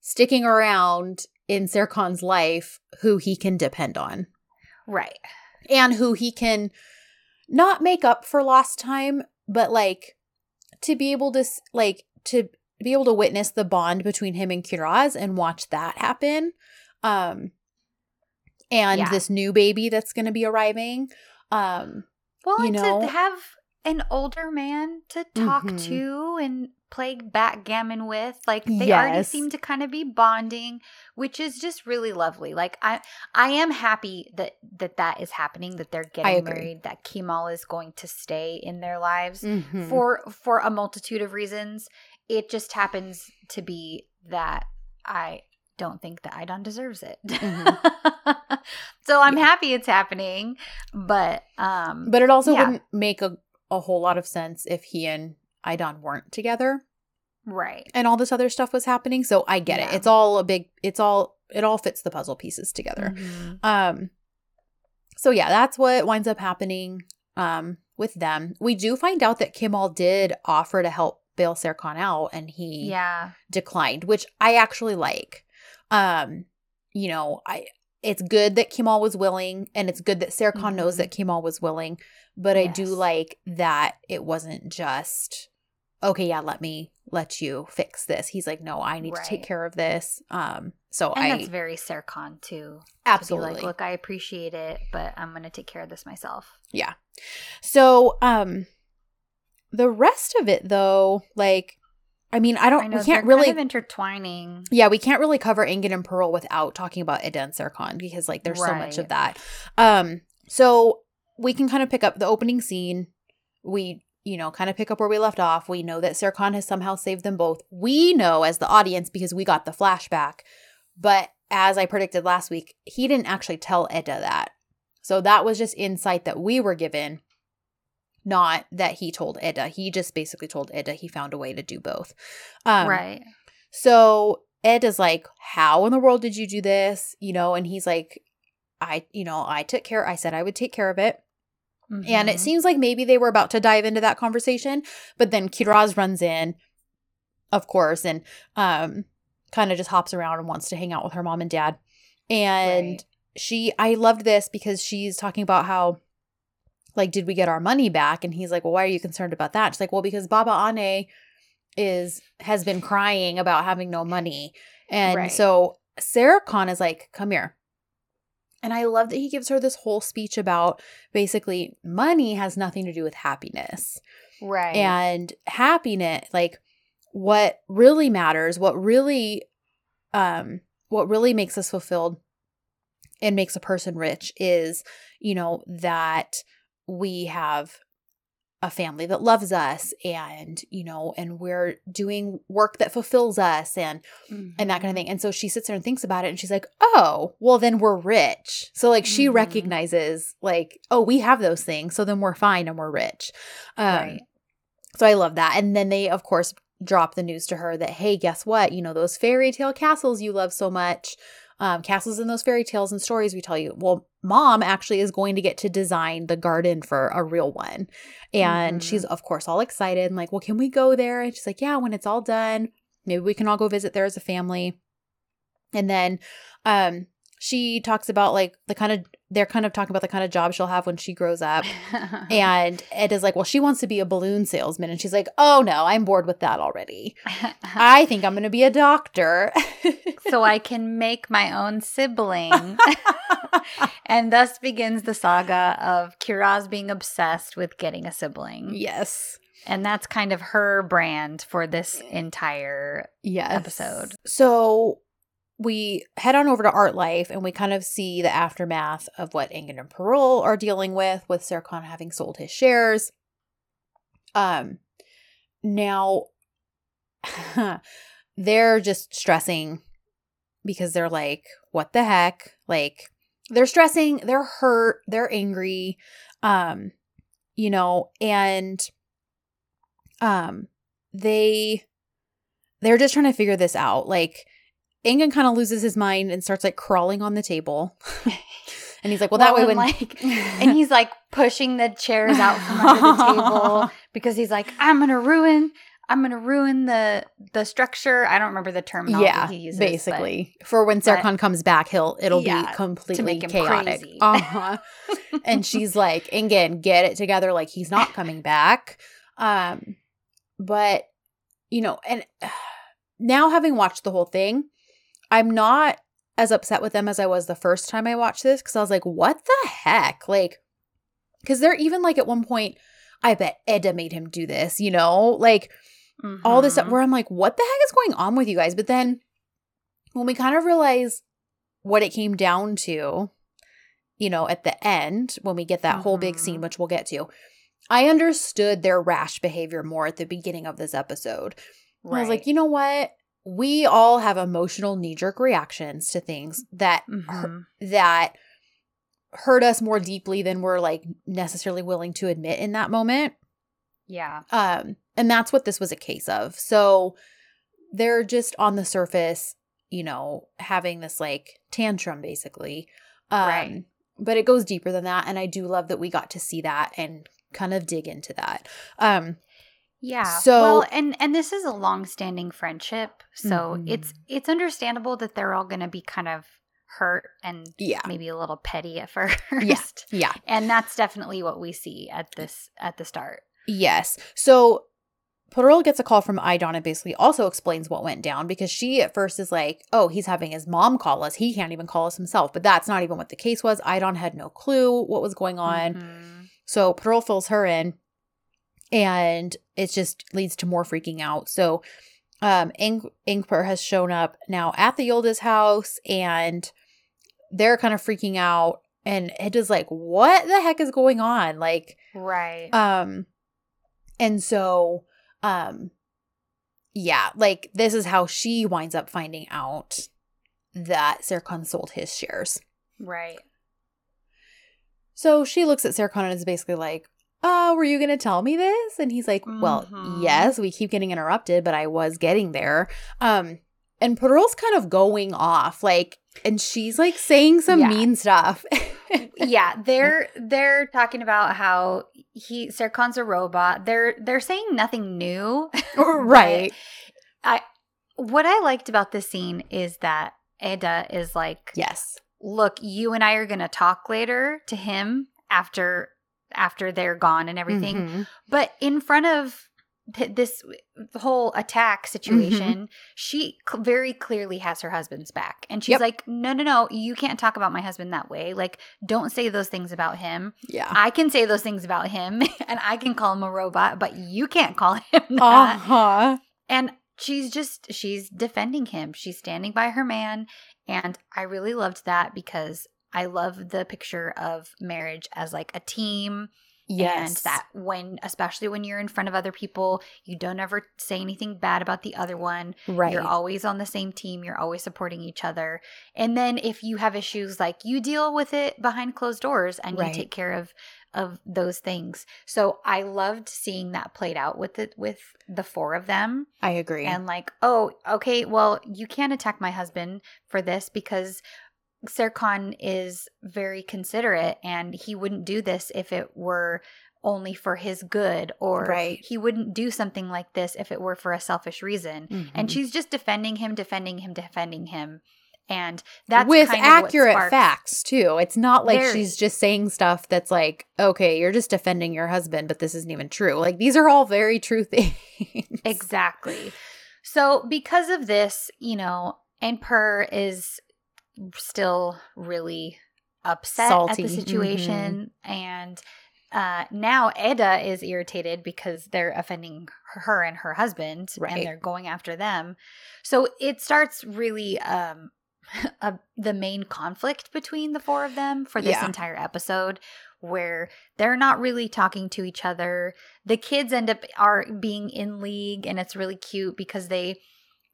sticking around in Serkan's life who he can depend on right. and who he can not make up for lost time, but like to be able to like to be able to witness the bond between him and Kiraz and watch that happen. Um and Yeah. this new baby that's going to be arriving. Um Well, You and know? to have an older man to talk Mhm. to and play backgammon with, like they already seem to kind of be bonding, which is just really lovely. Like I, I am happy that that that is happening. That they're getting married. That Kemal is going to stay in their lives mhm. for for a multitude of reasons. It just happens to be that I don't think that Aydan deserves it. [LAUGHS] so I'm Mm-hmm. Yeah. happy it's happening, but um But it also Yeah. wouldn't make a, a whole lot of sense if he and Aydan weren't together right. and all this other stuff was happening. So I get it. It's all a big it's all it all fits the puzzle pieces together. Mhm. Um so yeah, that's what winds up happening um with them. We do find out that Kemal did offer to help bail Serkan out and he Yeah. declined, which I actually like. Um, you know, I it's good that Kemal was willing, and it's good that Serkan knows Mhm. that Kemal was willing. But I do like that it wasn't just okay. Yeah, let me let you fix this. He's like, no, I need to take care of this. Um, so And I that's very Serkan too. Absolutely be like, look, I appreciate it, but I'm gonna take care of this myself. Yeah. So, um, the rest of it though, like, I mean, I don't, I know we can't really, kind of intertwining. yeah, we can't really cover Engin and Pearl without talking about Eda and Serkan because like there's so much of that. Um, so we can kind of pick up the opening scene. We, you know, kind of pick up where we left off. We know that Serkan has somehow saved them both. We know as the audience because we got the flashback, but as I predicted last week, he didn't actually tell Eda that. So that was just insight that we were given, not that he told Eda. He just basically told Eda he found a way to do both. Um, right. So Eda is like, How in the world did you do this? You know, and he's like, I, you know, I took care, I said I would take care of it. And it Mhm. seems like maybe they were about to dive into that conversation, but then Kiraz runs in, of course, and um kind of just hops around and wants to hang out with her mom and dad. And Right. she I loved this because she's talking about how like did we get our money back? And he's like, Well, why are you concerned about that? She's like, Well, because Babaanne is has been crying about having no money. And Right. so Serkan is like, Come here. And I love that he gives her this whole speech about basically money has nothing to do with happiness. right. And happiness, like what really matters, what really um what really makes us fulfilled and makes a person rich is, you know, that we have a family that loves us and, you know, and we're doing work that fulfills us and and that kind of Mhm. thing. And so she sits there and thinks about it and she's like, oh, well, then we're rich. So, like, she Mhm. recognizes, like, oh, we have those things. So then we're fine and we're rich. Um, Right. So I love that. And then they, of course, drop the news to her that, hey, guess what? You know, those fairy tale castles you love so much, um, castles in those fairy tales and stories we tell you. Well, mom actually is going to get to design the garden for a real one. And Mhm. she's, of course, all excited and like, well, can we go there? And she's like, yeah, when it's all done, maybe we can all go visit there as a family. And then um, she talks about like the kind of, they're kind of talking about the kind of job she'll have when she grows up. [LAUGHS] And Eda is like, well, she wants to be a balloon salesman. And she's like, oh no, I'm bored with that already. [LAUGHS] I think I'm going to be a doctor. [LAUGHS] so I can make my own sibling. and thus begins the saga of Kiraz being obsessed with getting a sibling. yes. And that's kind of her brand for this entire Yes. episode. So we head on over to Art Life and we kind of see the aftermath of what Engin and Parole are dealing with, with Serkan having sold his shares. Um, now [LAUGHS] they're just stressing because they're like, what the heck? Like, they're stressing, they're hurt, they're angry, um, you know, and um, they they're just trying to figure this out. Like, Engin kind of loses his mind and starts like crawling on the table. [LAUGHS] and he's like, well, that way when like [LAUGHS] and he's like pushing the chairs out from under the table [LAUGHS] because he's like, I'm gonna ruin I'm gonna ruin the the structure. I don't remember the terminology yeah, he uses. but- basically. For when but- comes back, he'll it'll Yeah, be completely chaotic. crazy. Uh-huh. and she's like, Engin, get it together. Like he's not coming back. Um, but you know, and [SIGHS] now having watched the whole thing, I'm not as upset with them as I was the first time I watched this because I was like, what the heck? Like, because they're even like at one point, I bet Eda made him do this, you know, like all this stuff Mhm. where I'm like, what the heck is going on with you guys? But then when we kind of realize what it came down to, you know, at the end, when we get that whole big scene, which we'll get to, I understood their rash behavior more at the beginning of this episode. And I was like, you know what? We all have emotional knee jerk reactions to things that Mhm. that hurt us more deeply than we're like necessarily willing to admit in that moment. Yeah. Um, and that's what this was a case of. So they're just on the surface, you know, having this like tantrum basically. Um, Right. But it goes deeper than that. And I do love that we got to see that and kind of dig into that. Um, Yeah. So- well, and and this is a long-standing friendship, so Mhm. it's it's understandable that they're all going to be kind of hurt and Yeah. maybe a little petty at [LAUGHS] first. Yeah. yeah. And that's definitely what we see at this at the start. Yes. So Pearl gets a call from Aydan and basically also explains what went down because she at first is like, oh, he's having his mom call us. He can't even call us himself. But that's not even what the case was. Aydan had no clue what was going on. Mhm. So Pearl fills her in and it just leads to more freaking out. So um Ing- Ingper has shown up now at the Yildiz house and they're kind of freaking out and it is like what the heck is going on? Like Right. um and so um yeah, like this is how she winds up finding out that Serkan sold his shares. right. So she looks at Serkan and is basically like, Oh, were you gonna tell me this? And he's like, Well, Mhm. yes, we keep getting interrupted, but I was getting there. Um, and Pearl's kind of going off, like, and she's like saying some Yeah. mean stuff. [LAUGHS] yeah, they're they're talking about how he Serkan's a robot. They're they're saying nothing new. [LAUGHS] right. I what I liked about this scene is that Eda is like, Yes. "Look, you and I are going to talk later to him after after they're gone and everything." Mhm. But in front of th- this whole attack Mm-hmm. situation, she cl- very clearly has her husband's back. And she's Yep. like, no, no, no, you can't talk about my husband that way. Like, don't say those things about him. Yeah. I can say those things about him [LAUGHS] and I can call him a robot, but you can't call him that. Uh-huh. And she's just, she's defending him. She's standing by her man. And I really loved that because I love the picture of marriage as like a team Yes. and that when especially when you're in front of other people you don't ever say anything bad about the other one right. you're always on the same team you're always supporting each other and then if you have issues like you deal with it behind closed doors and Right. you take care of of those things so i loved seeing that played out with it with the four of them I agree. and like oh okay well you can't attack my husband for this because Serkan is very considerate and he wouldn't do this if it were only for his good or Right. he wouldn't do something like this if it were for a selfish reason and Mhm. she's just defending him defending him defending him and that's with kind of accurate facts too. It's not like she's just saying stuff that's like, okay, you're just defending your husband, but this isn't even true. Like these are all very true [LAUGHS] things. Exactly. So because of this, you know, and Per is still really upset Salty. at the situation and uh, now Eda is irritated because they're offending her and her husband Right. and they're going after them. So it starts really um [LAUGHS] a, the main conflict between the four of them for this Yeah. entire episode where they're not really talking to each other. The kids end up are being in league and it's really cute because they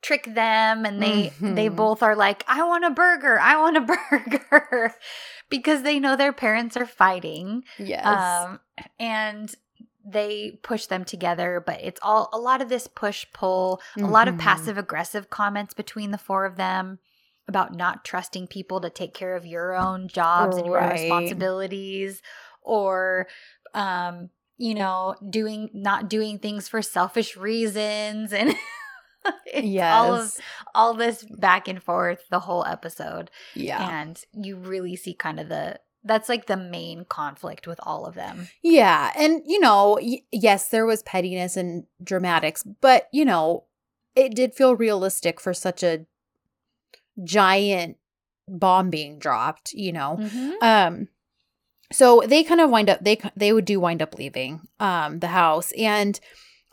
trick them and they they Mhm. both are like I want a burger. I want a [LAUGHS] burger because they know their parents are fighting. yes. Um and they push them together, but it's all a lot of this push pull, a lot of Mhm. passive aggressive comments between the four of them about not trusting people to take care of your own jobs and your own responsibilities or um you know doing not doing things for selfish reasons and [LAUGHS] [LAUGHS] yes. all of all this back and forth the whole episode yeah. and you really see kind of the that's like the main conflict with all of them Yeah. And, you know, y- yes, there was pettiness and dramatics, but, you know, it did feel realistic for such a giant bomb being dropped, you know. Um so they kind of wind up they they would do wind up leaving um the house and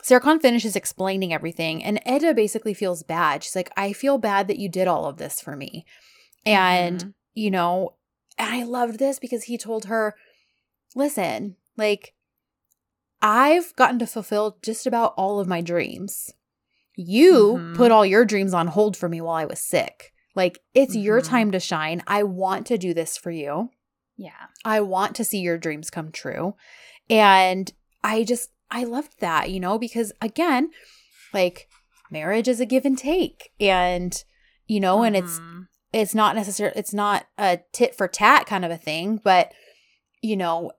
Serkan finishes explaining everything and Eda basically feels bad. She's like, "I feel bad that you did all of this for me." And Mhm. you know, and I loved this because he told her, listen, like, I've gotten to fulfill just about all of my dreams. You Mhm. put all your dreams on hold for me while I was sick. Like, it's your Mhm. time to shine. I want to do this for you. yeah I want to see your dreams come true. And I just, I loved that, you know, because again, like, marriage is a give and take. And, you know, and it's, Mhm. it's not necessarily it's not a tit for tat kind of a thing but you know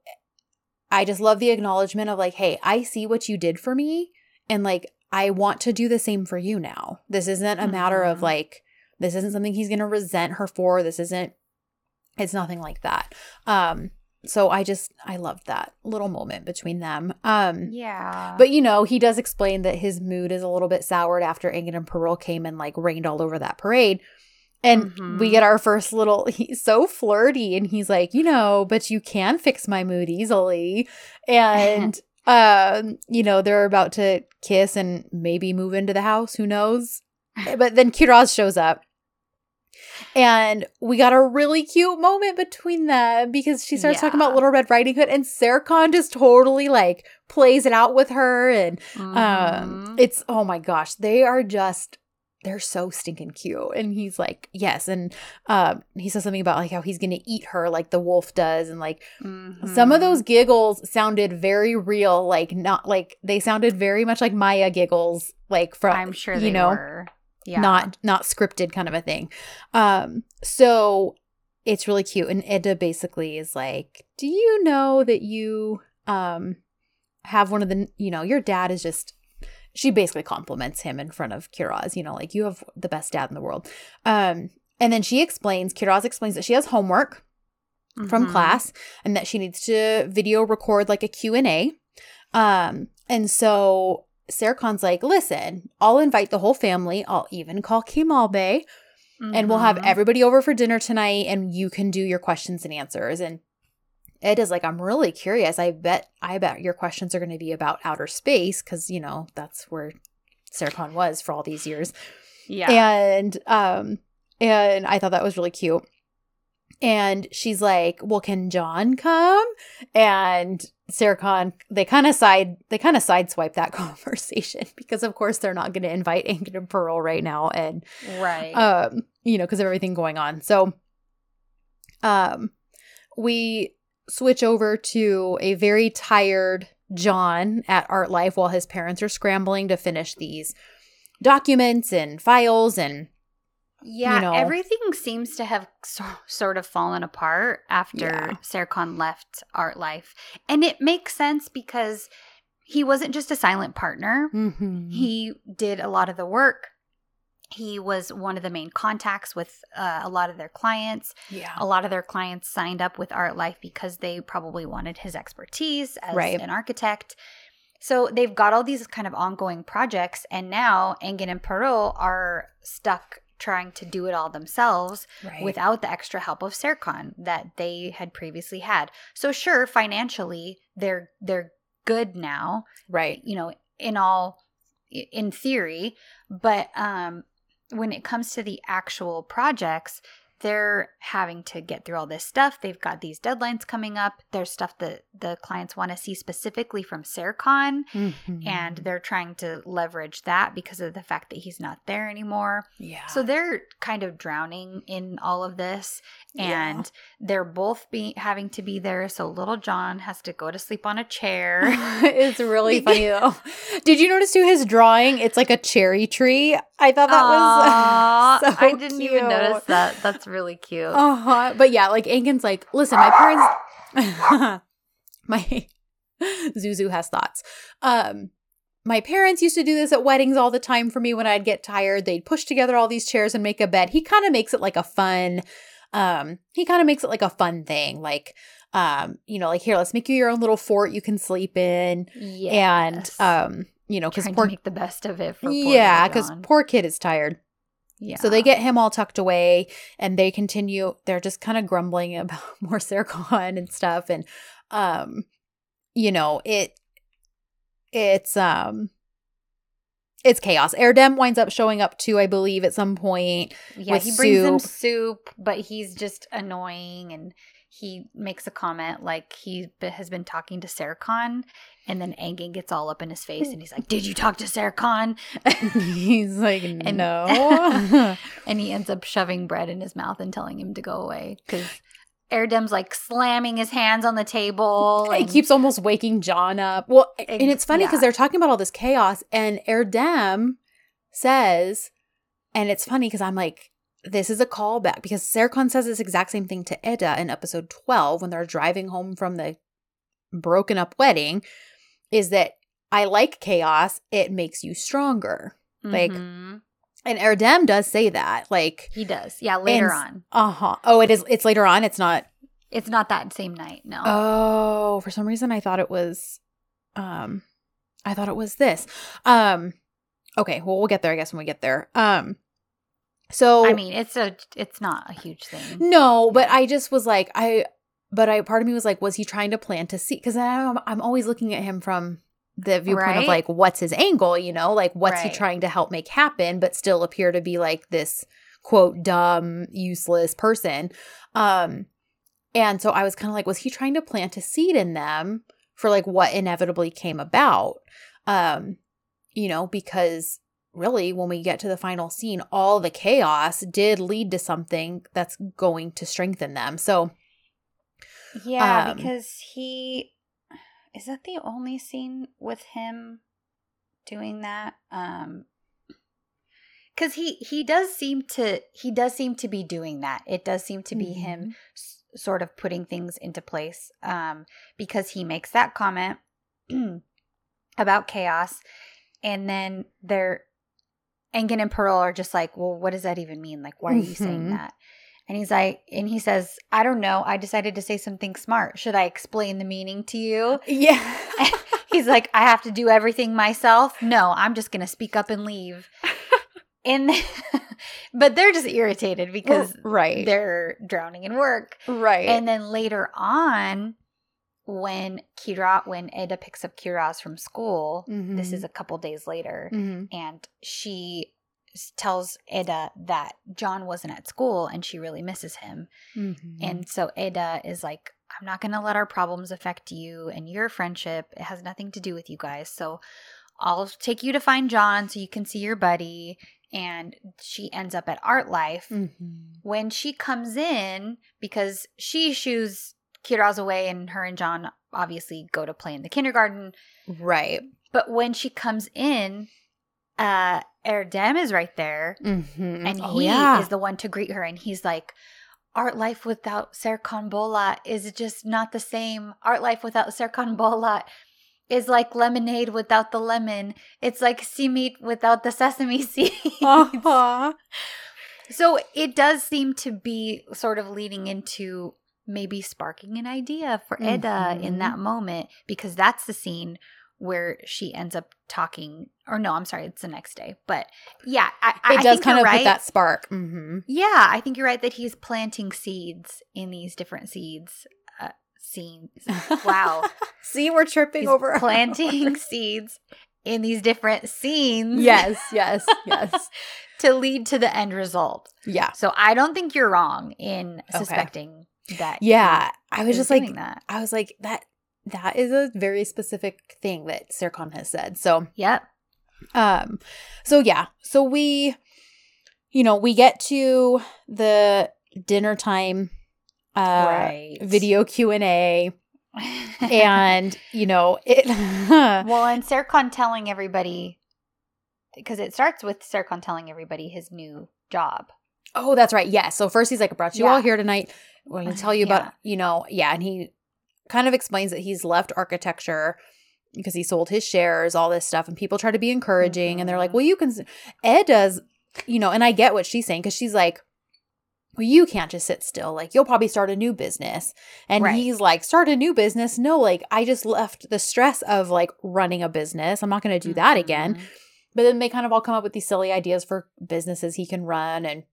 i just love the acknowledgement of like hey i see what you did for me and like i want to do the same for you now this isn't a matter of Mhm. like This isn't something he's going to resent her for. This isn't, it's nothing like that. Um, so I just, I loved that little moment between them. Um, Yeah. but you know, he does explain that his mood is a little bit soured after Ingrid and Peril came and like rained all over that parade. And Mhm. we get our first little, [LAUGHS] he's so flirty and he's like, you know, but you can fix my mood easily. And, [LAUGHS] um, you know, they're about to kiss and maybe move into the house. Who knows? [LAUGHS] But then Kiraz shows up. And we got a really cute moment between them because she starts talking about Little Red Riding Hood and Serkan just totally like plays it out with her and um Mhm. it's oh my gosh, they are just they're so stinking cute. And he's like, yes. And um he says something about like how he's gonna eat her like the wolf does. And like some of those giggles sounded very real, like not like they sounded very much like Maya giggles, like from I'm sure you know were. Yeah. not not scripted kind of a thing. Um, so it's really cute. And Eda basically is like, Do you know that you um have one of the you know, your dad is just she basically compliments him in front of Kiraz, you know, like you have the best dad in the world. Um, and then she explains, Kiraz explains that she has homework from Mhm. class and that she needs to video record like a Q&A. Um and so Serkan's like, "Listen, I'll invite the whole family. I'll even call Kemal Bey and we'll have Mhm. everybody over for dinner tonight and you can do your questions and answers." And Eda is like, "I'm really curious. I bet I bet your questions are going to be about outer space cuz you know, that's where Serkan was for all these years." Yeah. And um and I thought that was really cute. And she's like, "Well, can John come?" And Serkan, they kind of side they kind of sideswipe that [LAUGHS] conversation because of course they're not going to invite Ingrid and Pearl right now and right. um you know because of everything going on. So um we switch over to a very tired John at Art Life while his parents are scrambling to finish these documents and files and yeah, know- everything seems to have so, sort of fallen apart after Yeah. Left Art Life. And it makes sense because he wasn't just a silent partner. Mhm. He did a lot of the work. He was one of the main contacts with uh, a lot of their clients. yeah A lot of their clients signed up with Art Life because they probably wanted his expertise as Right. an architect. So they've got all these kind of ongoing projects, and now Engin and Perot are stuck trying to do it all themselves right. without the extra help of Serkan that they had previously had. So sure, financially they're they're good now, right you know, in all in theory, but um when it comes to the actual projects, they're having to get through all this stuff. They've got these deadlines coming up. There's stuff that the clients want to see specifically from Serkan, Mhm. and they're trying to leverage that because of the fact that he's not there anymore. yeah So they're kind of drowning in all of this, Yeah. and they're both be having to be there. So little John has to go to sleep on a chair. [LAUGHS] it's really [LAUGHS] funny though. Did you notice too his drawing? It's like a cherry tree. I thought that Aw, was [LAUGHS] so I didn't even notice that. That's really cute. Uh-huh. But yeah, like Ankin's like, listen, my parents [LAUGHS] my [LAUGHS] Zuzu has thoughts. Um my parents used to do this at weddings all the time for me when I'd get tired. They'd push together all these chairs and make a bed. He kind of makes it like a fun um he kind of makes it like a fun thing. Like um you know, like here, let's make you your own little fort you can sleep in and um you know, cuz poor to make the best of it for poor yeah, because poor kid is tired. Yeah. So they get him all tucked away and they continue, they're just kind of grumbling [LAUGHS] about more Serkan and stuff. And, um, you know, it, it's, um, it's chaos. Erdem winds up showing up too, I believe, at some point. yeah he brings soup. soup, but he's just annoying and he makes a comment like he has been talking to Serkan, and then Engin gets all up in his face and he's like, [LAUGHS] "Did you talk to Serkan?" [LAUGHS] He's like, [LAUGHS] And- no. and he ends up shoving bread in his mouth and telling him to go away because Erdem's like slamming his hands on the table. He keeps almost waking John up. Well, and it's funny because yeah. they're talking about all this chaos, and Erdem says, and it's funny because I'm like, this is a callback because Serkan says this exact same thing to Eda in episode 12 when they're driving home from the broken up wedding. Is that I like chaos, it makes you stronger. like, Mhm. And Erdem does say that. Like He does. Yeah, later And- on. uh-huh. Oh, it is it's later on. It's not It's not that same night. No. Oh, for some reason I thought it was um I thought it was this. Um okay, well we'll get there I guess when we get there. Um so I mean, it's a it's not a huge thing. no, but I just was like I but I part of me was like was he trying to plant a seed cuz I'm I'm always looking at him from the viewpoint of like what's his angle, you know? Like what's he trying to help make happen but still appear to be like this quote dumb useless person. Um and so I was kind of like, was he trying to plant a seed in them for like what inevitably came about? Um, you know, because really when we get to the final scene, all the chaos did lead to something that's going to strengthen them. So Yeah, Um, because he is that the only scene with him doing that. Um because he he does seem to he does seem to be doing that. It does seem to be him s- sort of putting things into place um because he makes that comment [CLEARS THROAT] about chaos and then they're Engin and Pearl are just like, "Well, what does that even mean? Like why are you saying Mhm. that?" And he's like and he says, "I don't know. I decided to say something smart. Should I explain the meaning to you?" [LAUGHS] Yeah. [LAUGHS] He's like, I have to do everything myself. No, I'm just going to speak up and leave. [LAUGHS] and but they're just irritated because right. they're drowning in work. right. And then later on, when Kira, when Eda picks up Kiraz from school, this Mhm. is a couple days later, Mhm. and she tells Eda that John wasn't at school and she really misses him. Mhm. And so Eda is like, I'm not going to let our problems affect you and your friendship. It has nothing to do with you guys. So I'll take you to find John so you can see your buddy. And she ends up at Art Life. Mhm. When she comes in, because she shoos Kiraz away and her and John obviously go to play in the kindergarten. right. But when she comes in, uh, Erdem is right there Mhm. and Oh, he yeah. is the one to greet her and he's like art life without serkan Bolat is just not the same art life without serkan Bolat is like lemonade without the lemon it's like simit without the sesame [LAUGHS] seeds Uh-huh. so it does seem to be sort of leading into maybe sparking an idea for Eda in Mhm. that moment because that's the scene where she ends up talking or no i'm sorry it's the next day but yeah i, I It does kind of right. put that spark. hmm Yeah, I think you're right that he's planting seeds in these different seeds uh, scenes. Wow. [LAUGHS] See, we're tripping He's over planting seeds in these different scenes. yes, yes, [LAUGHS] yes. to lead to the end result. Yeah. So I don't think you're wrong in Okay. suspecting that. Yeah. I was just like, that. I was like, that that is a very specific thing that Serkan has said. So Yep. um so yeah. So we you know, we get to the dinner time uh right. video Q&A [LAUGHS] and you know, it [LAUGHS] well, and Serkan telling everybody because it starts with Serkan telling everybody his new job. Oh, that's right. Yeah. So first he's like, I brought you all here tonight. We're going to tell you Yeah. about, you know, yeah. And he kind of explains that he's left architecture because he sold his shares, all this stuff. And people try to be encouraging. And they're like, Mhm. well, you can, Ed does, you know, and I get what she's saying because she's like, well, you can't just sit still. Like, you'll probably start a new business. And Right. he's like, start a new business. No, like, I just left the stress of like running a business. I'm not going to do that again. Mhm. But then they kind of all come up with these silly ideas for businesses he can run and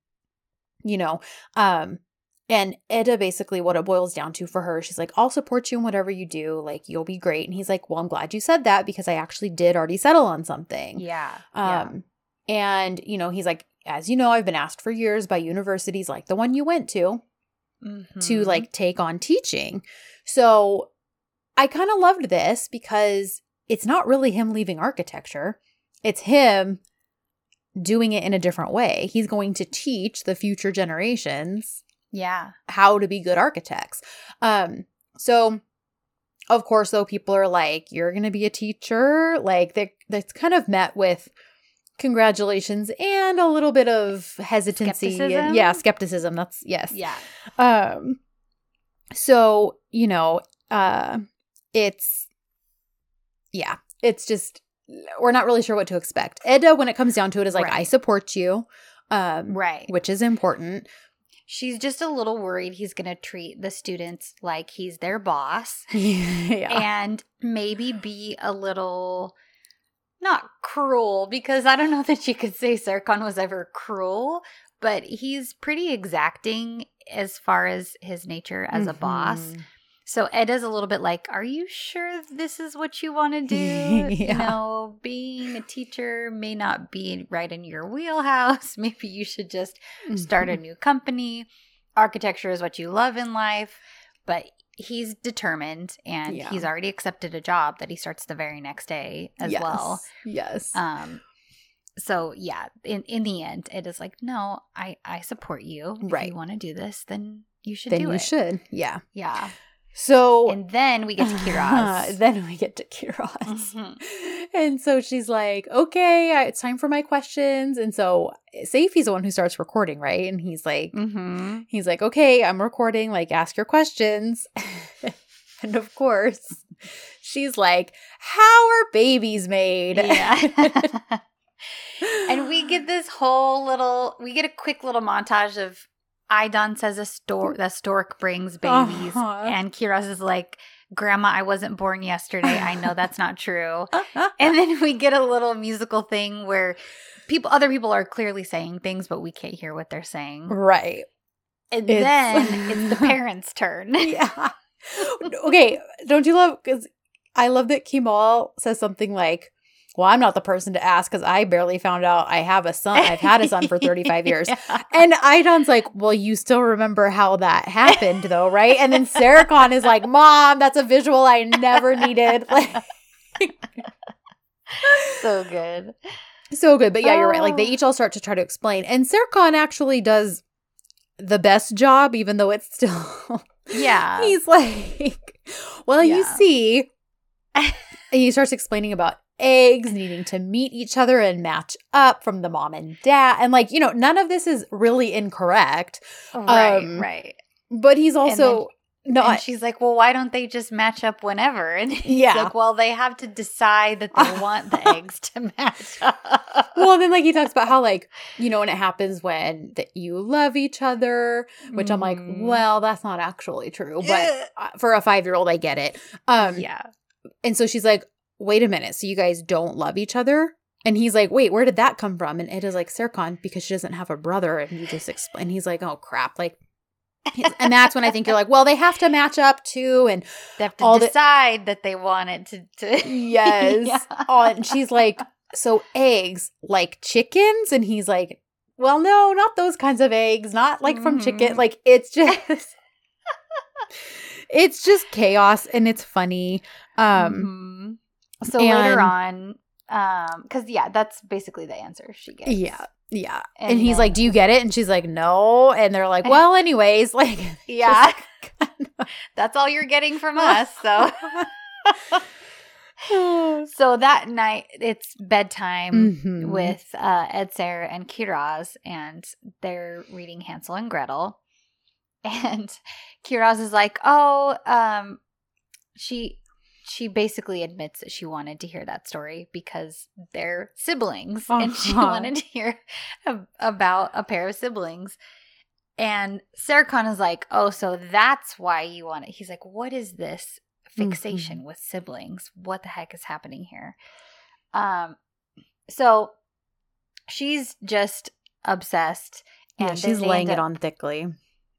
you know, um and Eda basically what it boils down to for her, she's like, I'll support you in whatever you do, like you'll be great. And he's like, Well, I'm glad you said that because I actually did already settle on something. Yeah. Um and you know, he's like, as you know, I've been asked for years by universities like the one you went to yeah. to like take on teaching. So I kind of loved this because it's not really him leaving architecture. It's him doing it in a different way. He's going to teach the future generations yeah. how to be good architects. Um so of course though people are like you're going to be a teacher like that that's kind of met with congratulations and a little bit of hesitancy and- yeah skepticism that's yes Yeah. um so you know uh it's yeah it's just we're not really sure what to expect. Eda, when it comes down to it, is like, Right. I support you, um, Right. which is important. She's just a little worried he's going to treat the students like he's their boss [LAUGHS] yeah. and maybe be a little not cruel because I don't know that you could say Serkan was ever cruel, but he's pretty exacting as far as his nature as a boss. Mm-hmm. So Eda's a little bit like, "Are you sure this is what you want to [LAUGHS] do? Yeah. You know, being a teacher may not be right in your wheelhouse. [LAUGHS] Maybe you should just start a Mhm. new company. Architecture is what you love in life, but he's determined and Yeah. he's already accepted a job that he starts the very next day as yes. well. Yes. Um so yeah, in in the end it is like, "No, I I support you. If Right. you want to do this, then you should then you it." should. Yeah. Yeah. So And then we get to [LAUGHS] Kiraz. then we get to Kiraz. Mhm. [LAUGHS] And so she's like, okay, I- it's time for my questions. And so Seyfi's the one who starts recording, right? And he's like, Mm-hmm. he's like, okay, I'm recording. Like, ask your questions. [LAUGHS] and of course, she's like, how are babies made? Yeah. and we get this whole little, we get a quick little montage of Aydan says a stork, the stork brings babies. Uh-huh. And Kiraz is like, Grandma, I wasn't born yesterday. I know that's not true. [LAUGHS] And then we get a little musical thing where people, other people are clearly saying things, but we can't hear what they're saying. right. And It's- then it's the [LAUGHS] parents' turn. [LAUGHS] Yeah. okay. Don't you love? Because I love that Kemal says something like, well, I'm not the person to ask because I barely found out I have a son. I've had a son for 35 [LAUGHS] years. Yeah. And Aydan's like, well, you still remember how that happened, though, right? And then Serkan is like, Mom, that's a visual I never needed. [LAUGHS] Like, so good. so good. But yeah, you're right. Like, they Oh. each all start to try to explain. And Serkan actually does the best job, even though it's still. [LAUGHS] Yeah. He's like, well, you see, and he starts explaining about eggs needing to meet each other and match up from the mom and dad. And like, you know, none of this is really incorrect, right, Um, right. but he's also no, she's like, "Well, why don't they just match up whenever?" And he's Yeah. like, "Well, they have to decide that they want the [LAUGHS] eggs to match up." well, then like he talks about how like, you know, when it happens when that you love each other, which I'm like, Mhm. well, that's not actually true, but for a 5-year-old I get it. Um yeah, And so she's like, wait a minute. So you guys don't love each other? And he's like, wait, where did that come from? And it is like, Serkan, because she doesn't have a brother. And you just explain. He's like, oh, crap. Like, and that's when I think you're like, well, they have to match up too. And they have to All the- decide that they want it to. to [LAUGHS] yes. Yeah. Oh, and she's like, so eggs like chickens? And he's like, well, no, not those kinds of eggs. Not like from chicken. Mhm. Like, it's [LAUGHS] just. [LAUGHS] It's just chaos and it's funny. Um Mhm. So later on, um, because yeah, that's basically the answer she gets. Yeah. Yeah. And, And he's like, Do you get it? And she's like, No. And they're like, Well, anyways, [LAUGHS] like, yeah, [LAUGHS] that's all you're getting from [LAUGHS] us. So. So that night, it's bedtime Mhm. with uh, Ed Sarah and Kiraz, and they're reading Hansel and Gretel. And Kiraz is like, "Oh, um, she." She basically admits that she wanted to hear that story because they're siblings, and she Uh-huh. wanted to hear [LAUGHS] ab- about a pair of siblings. And Serkan is like, "Oh, so that's why you want it." He's like, "What is this fixation Mm-hmm. with siblings? What the heck is happening here?" Um, so she's just obsessed, yeah, she's laying end it on thickly.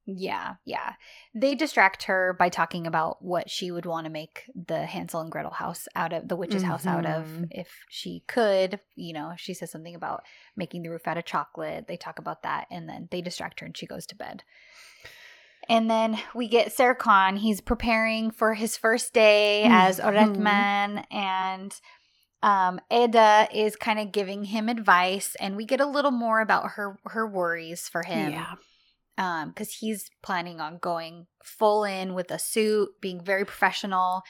Yeah, yeah. They distract her by talking about what she would want to make the Hansel and Gretel house out of, the witch's house out of, Mhm. if she could. You know, she says something about making the roof out of chocolate. They talk about that, and then they distract her, and she goes to bed. And then we get Serkan. He's preparing for his first day as Mhm. Oretman, and um, Eda is kind of giving him advice, and we get a little more about her her worries for him Yeah. Um because he's planning on going full in with a suit being very professional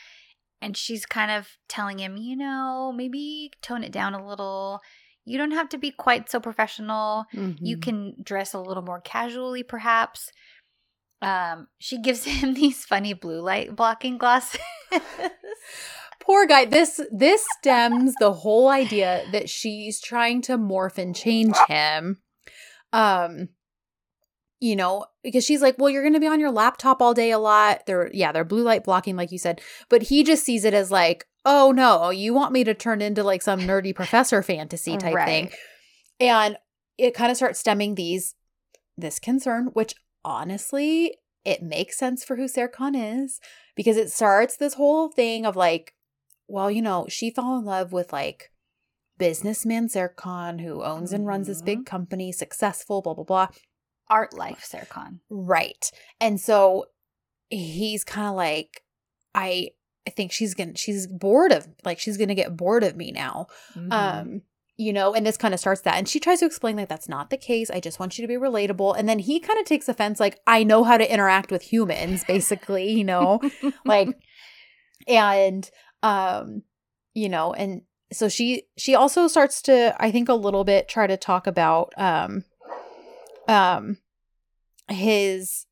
and she's kind of telling him you know maybe tone it down a little you don't have to be quite so professional you Mhm. can dress a little more casually perhaps um she gives [LAUGHS] him these funny blue light blocking glasses [GASPS] Poor guy. This this stems the whole idea that she's trying to morph and change [LAUGHS] him. Um you know, because she's like, "Well, you're going to be on your laptop all day a lot." They're yeah, they're blue light blocking like you said. But he just sees it as like, "Oh no, you want me to turn into like some nerdy professor fantasy type Right. thing." And it kind of starts stemming these this concern, which honestly, it makes sense for who Serkan is because it starts this whole thing of like, well, you know, she fell in love with like businessman Serkan who owns and runs this big mm-hmm. company, successful, blah, blah, blah. Art life, Serkan. Right. And so he's kind of like, I I think she's gonna she's bored of like she's gonna get bored of me now. Mm-hmm. Um, you know, and this kind of starts that. And she tries to explain like that's not the case. I just want you to be relatable. And then he kind of takes offense, like, I know how to interact with humans, basically, you know, [LAUGHS] like and um, you know, and so she she also starts to, I think, a little bit try to talk about um um his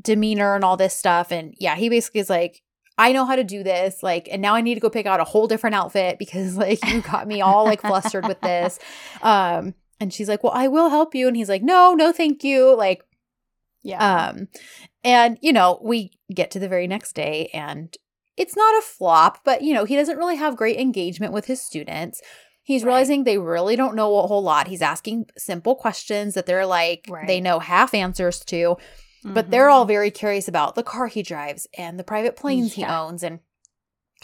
demeanor and all this stuff. And yeah, he basically is like, I know how to do this. Like, and now I need to go pick out a whole different outfit because [LAUGHS] like you got me all like flustered with this. [LAUGHS] Um, and she's like, Well, I will help you. And he's like, No, no, thank you. Like, yeah. um, and you know, we get to the very next day and it's not a flop, but you know, he doesn't really have great engagement with his students. He's Right. realizing they really don't know a whole lot. He's asking simple questions that they're like they know half answers to, but Mhm. they're all very curious about the car he drives and the private planes he owns and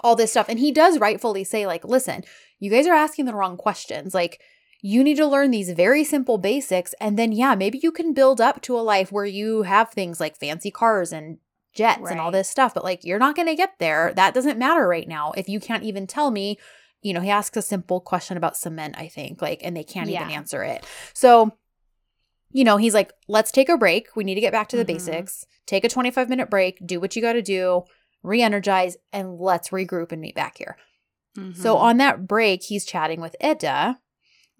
all this stuff. And he does rightfully say, like, listen, you guys are asking the wrong questions. Like, you need to learn these very simple basics. And then, yeah, maybe you can build up to a life where you have things like fancy cars and jets and all this stuff. But like, you're not going to get there. That doesn't matter right now. If you can't even tell me, you know, he asks a simple question about cement, I think, like, and they can't even answer it. So, you know, he's like, let's take a break. We need to get back to the Mhm. basics. Take a 25 minute break, do what you got to do, re energize, and let's regroup and meet back here. So Mhm. on that break, he's chatting with Eda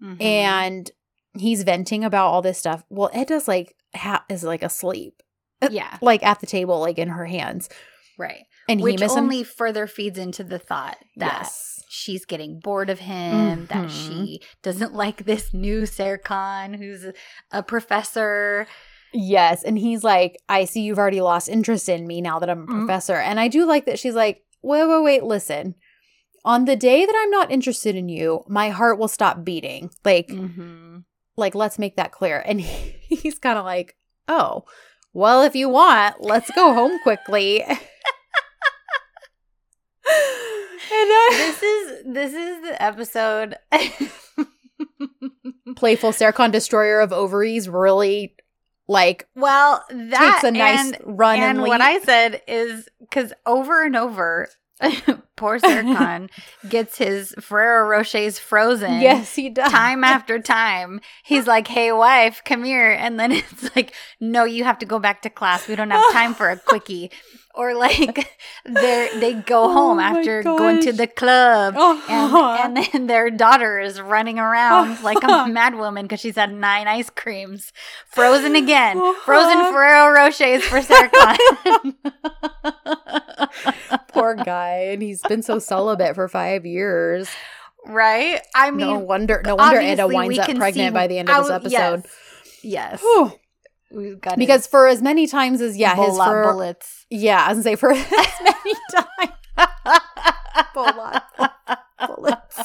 Mhm. and he's venting about all this stuff. Well, Eda's like, ha- is like asleep, yeah, [LAUGHS] like at the table, like in her hands. right. And Which he only further feeds into the thought that Yes. she's getting bored of him, that Mhm. she doesn't [LAUGHS] like this new Serkan who's a, professor. Yes. And he's like, I see you've already lost interest in me now that I'm a Mhm. professor. And I do like that she's like, wait, wait, wait, listen. On the day that I'm not interested in you, my heart will stop beating. Like, Mm-hmm. like let's make that clear. And [LAUGHS] he's kind of like, oh, well, if you want, let's go home quickly. [LAUGHS] This is this is the episode. [LAUGHS] playful Serkan destroyer of ovaries really like well, that takes a nice and, run and, and what. I said is because over and over, [LAUGHS] poor Serkan gets his Ferrero Rochers frozen. yes, he does. time after time. He's like hey wife come here. And then [LAUGHS] it's like no you have to go back to class. We don't have time for a [LAUGHS] quickie. Or like [LAUGHS] they they go Oh home my after going to the club. Oh, and, and then their daughter is running around uh-huh. like a mad woman because she's had nine ice creams. Frozen again. Uh-huh. Frozen Ferrero Rochers for Sarah poor guy, and he's been so celibate for five years. right I mean no wonder, no wonder Eda winds up pregnant see by the end of this episode. yes, yes. We've got Because for as many times as yeah, his for bullets. yeah, I was gonna say for [LAUGHS] as many [LAUGHS] times. Bullet [LAUGHS] bullets.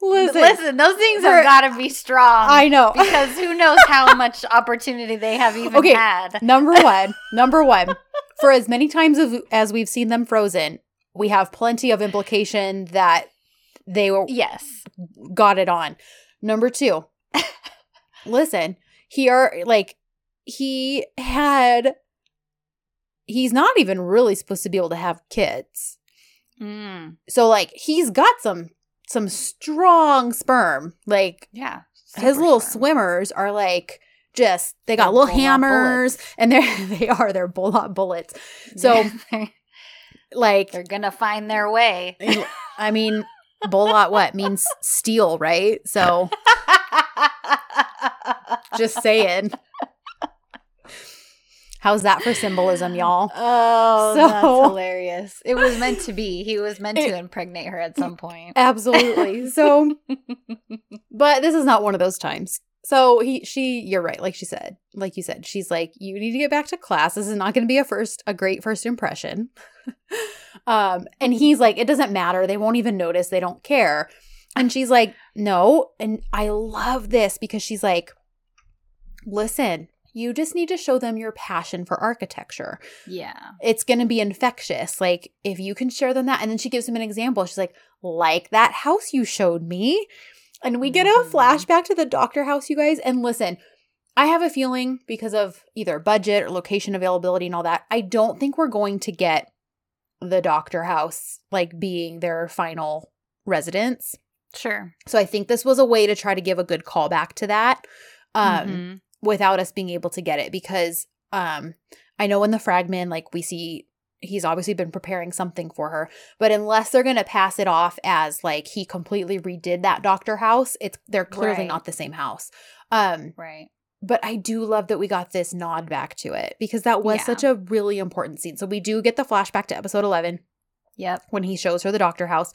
Listen, Listen, those things have got to be strong. I know. because who knows how much opportunity they have even Okay. had. number one, number one. For as many times as, as we've seen them frozen, we have plenty of implication that they were Yes. got it on. Number two, listen, he are like he had. He's not even really supposed to be able to have kids. Mm, So like he's got some some strong sperm. Like yeah. his little strong. swimmers are like just they got They're little hammers and they're [LAUGHS] they are they're bullet bullets. So [LAUGHS] they're, like they're gonna find their way. I mean bullet what means steel, right? So [LAUGHS] just saying. How's that for symbolism, y'all? Oh, So- that's hilarious. It was meant to be. He was meant to It- impregnate her at some point. Absolutely. So, [LAUGHS] but this is not one of those times. So he, she, you're right. Like she said, like you said, she's like, you need to get back to class. This is not going to be a first, a great first impression. [LAUGHS] um, and he's like, it doesn't matter. They won't even notice. They don't care. And she's like, no. And I love this because she's like, listen, you just need to show them your passion for architecture yeah. it's going to be infectious. Like, if you can share them that. And then she gives him an example. She's like, like that house you showed me. And we get a Mhm. flashback to the doctor house, you guys. And listen, I have a feeling because of either budget or location availability and all that, I don't think we're going to get the doctor house like being their final residence. Sure. So I think this was a way to try to give a good callback to that. Um, Mhm. without us being able to get it because um I know in the fragment like we see he's obviously been preparing something for her but unless they're going to pass it off as like he completely redid that doctor house it's they're clearly Right. not the same house um Right. but I do love that we got this nod back to it because that was Yeah. such a really important scene so we do get the flashback to episode 11 Yep. when he shows her the doctor house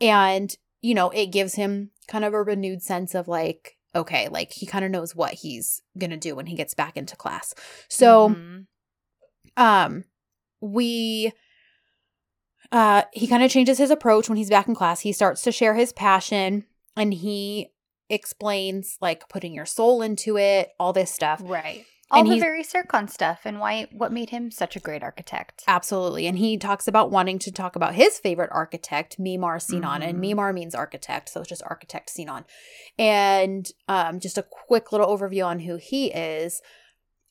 and you know it gives him kind of a renewed sense of like okay like he kind of knows what he's gonna do when he gets back into class so Mhm. um we uh he kind of changes his approach when he's back in class he starts to share his passion and he explains like putting your soul into it all this stuff right. All And the very Serkan stuff and why what made him such a great architect. Absolutely. And he talks about wanting to talk about his favorite architect, Mimar Sinan. And Mhm. Mimar means architect, so it's just architect Sinan. And um, just a quick little overview on who he is.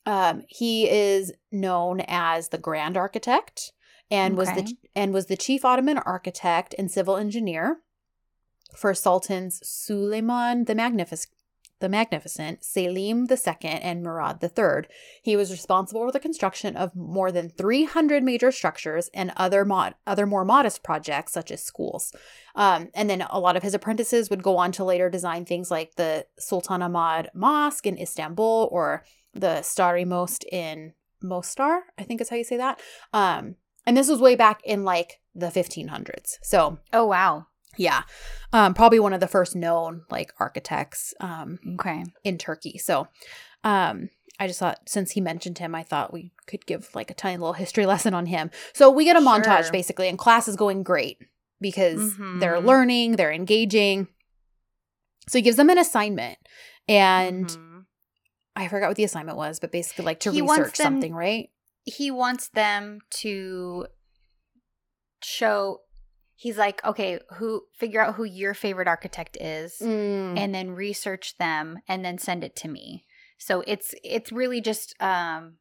Um, he is known as the Grand Architect and was the and was the chief Ottoman architect and civil engineer for Sultans Suleiman the Magnific- the Magnificent, Selim II, and Murad III. He was responsible for the construction of more than 300 major structures and other mod- other more modest projects such as schools. Um, and then a lot of his apprentices would go on to later design things like the Sultan Ahmad Mosque in Istanbul or the Stari Most in Mostar, I think is how you say that. Um, and this was way back in like the 1500s. So Oh wow. yeah, um, probably one of the first known like architects um, Okay. in Turkey. So um I just thought since he mentioned him, I thought we could give like a tiny little history [LAUGHS] lesson on him. So we get a montage basically, and class is going great because they're Mhm. learning, they're engaging. So he gives them an assignment, and Mhm. I forgot what the assignment was, but basically like to He research them- something, right? he wants them to show he's like okay who figure out who your favorite architect is Mm, and then research them and then send it to me. So it's it's really just um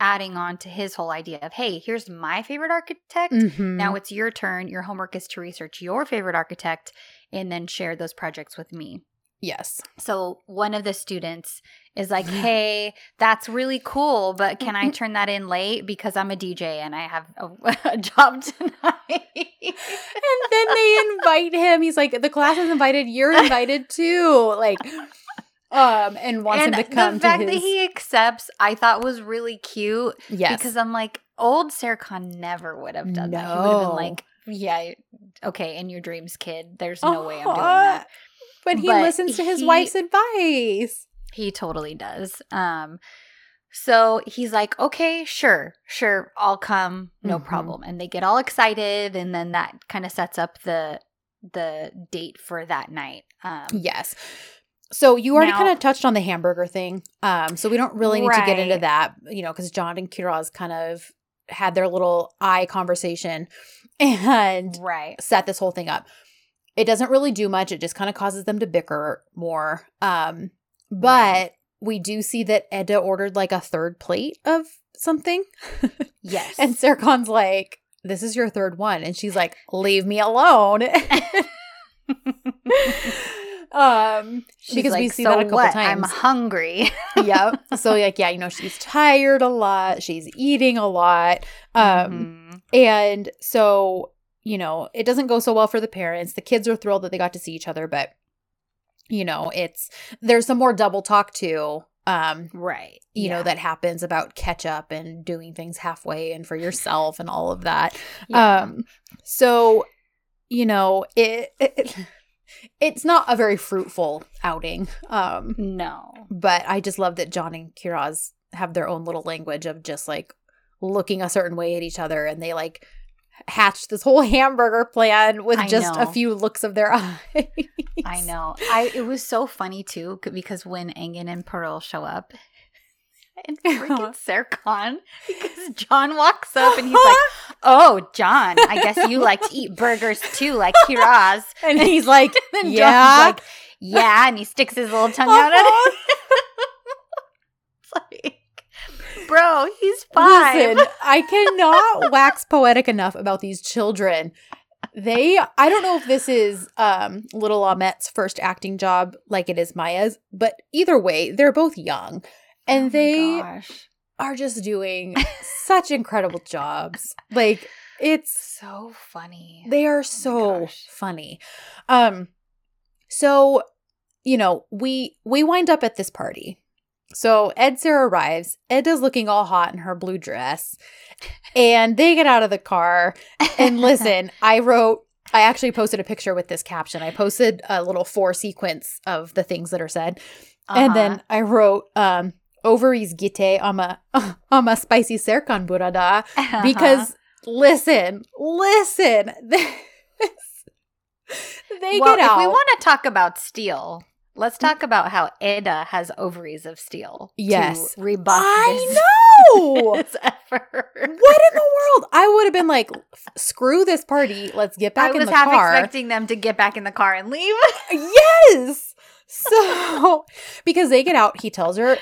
adding on to his whole idea of hey here's my favorite architect. Mhm. now it's your turn. Your homework is to research your favorite architect and then share those projects with me yes, so one of the students is like, "Hey, that's really cool, but can I [LAUGHS] turn that in late because I'm a DJ and I have a, [LAUGHS] a job tonight?" and then they invite him. He's like, the class is invited. You're invited too. Like, um, and wants and him to come the fact his. that he accepts, I thought was really cute yes, because I'm like, old Serkan never would have done that. He would have been like, "Yeah, okay, in your dreams, kid. There's no way I'm doing Uh-huh. that." But he But listens to his he- wife's advice. He totally does. Um so he's like, "Okay, sure. Sure, I'll come. No Mhm. problem." And they get all excited and then that kind of sets up the the date for that night. Um Yes. So you already kind of touched on the hamburger thing. Um, so we don't really need to get into that, you know, because John and Kiraz kind of had their little eye conversation [LAUGHS] and right. set this whole thing up. It doesn't really do much. It just kind of causes them to bicker more. Um, but we do see that Eda ordered like a third plate of something. Yes. [LAUGHS] And Serkan's like, this is your third one. And she's like, leave me alone. [LAUGHS] um, She's because we see "So that a couple what? I'm times. hungry. [LAUGHS] yep. So like, yeah, you know, she's tired a lot. She's eating a lot. Um, Mhm. and so, you know, it doesn't go so well for the parents. The kids are thrilled that they got to see each other, but you know, it's there's some more double talk too um Right. you know that happens about catch up and doing things halfway and for yourself and all of that Yeah. um so you know it, it [LAUGHS] it's not a very fruitful outing um no. but i just love that john and kiraz have their own little language of just like looking a certain way at each other and they like hatched this whole [LAUGHS] hamburger plan with I just a few looks of their [LAUGHS] eyes I know. I it was so funny too because when Engin and Pearl show up [LAUGHS] and freaking Serkan because John walks up and he's like, "Oh, John, I guess you like to eat burgers too, like Kiraz." and he's like And John's yeah like, "Yeah," and he sticks his little tongue out at it. like, bro, he's five. Listen, I cannot [LAUGHS] wax poetic enough about these children. They, I don't know if this is um, little Ahmet's first acting job like it is Maya's, but either way, they're both young and Oh they gosh. are just doing such incredible jobs. Like it's so funny. they are Oh so funny. Um so you know, we we wind up at this party. So Ed Sarah arrives. Eda's looking all hot in her blue dress. And they get out of the car. And [LAUGHS] listen, I wrote I actually posted a picture with this caption. I posted a little four sequence of the things that are said. And Uh-huh. then I wrote um ovaries gite ama ama [LAUGHS] spicy serkan burada Uh-huh. because listen, listen, [LAUGHS] this, they well, get out. if we want to talk about steel, let's talk about how Eda has ovaries of steel. Yes. to rebuff I this, know. [LAUGHS] effort. what in the world? I would have been like, screw this party. Let's get back I in was the half car. expecting them to get back in the car and leave. [LAUGHS] yes. So, because they get out, he tells her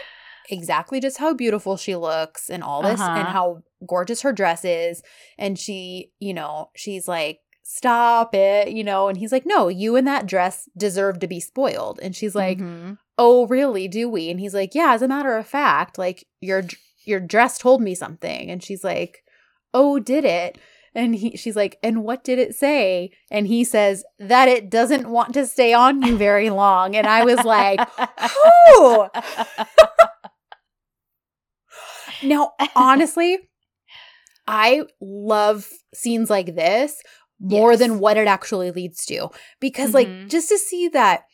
exactly just how beautiful she looks and all this Uh-huh. and how gorgeous her dress is. And she, you know, she's like, stop it, you know, and he's like, no, you in that dress deserve to be spoiled. And she's like, Mhm. oh, really? Do we? And he's like, yeah, as a matter of fact, like your your dress told me something. And she's like, oh, did it? And he, she's like, and what did it say? And he says that it doesn't want to stay on you very long. And I was like, oh. Now, [LAUGHS] honestly, I love scenes like this more Yes. than what it actually leads to. Because, like, Mhm. just to see that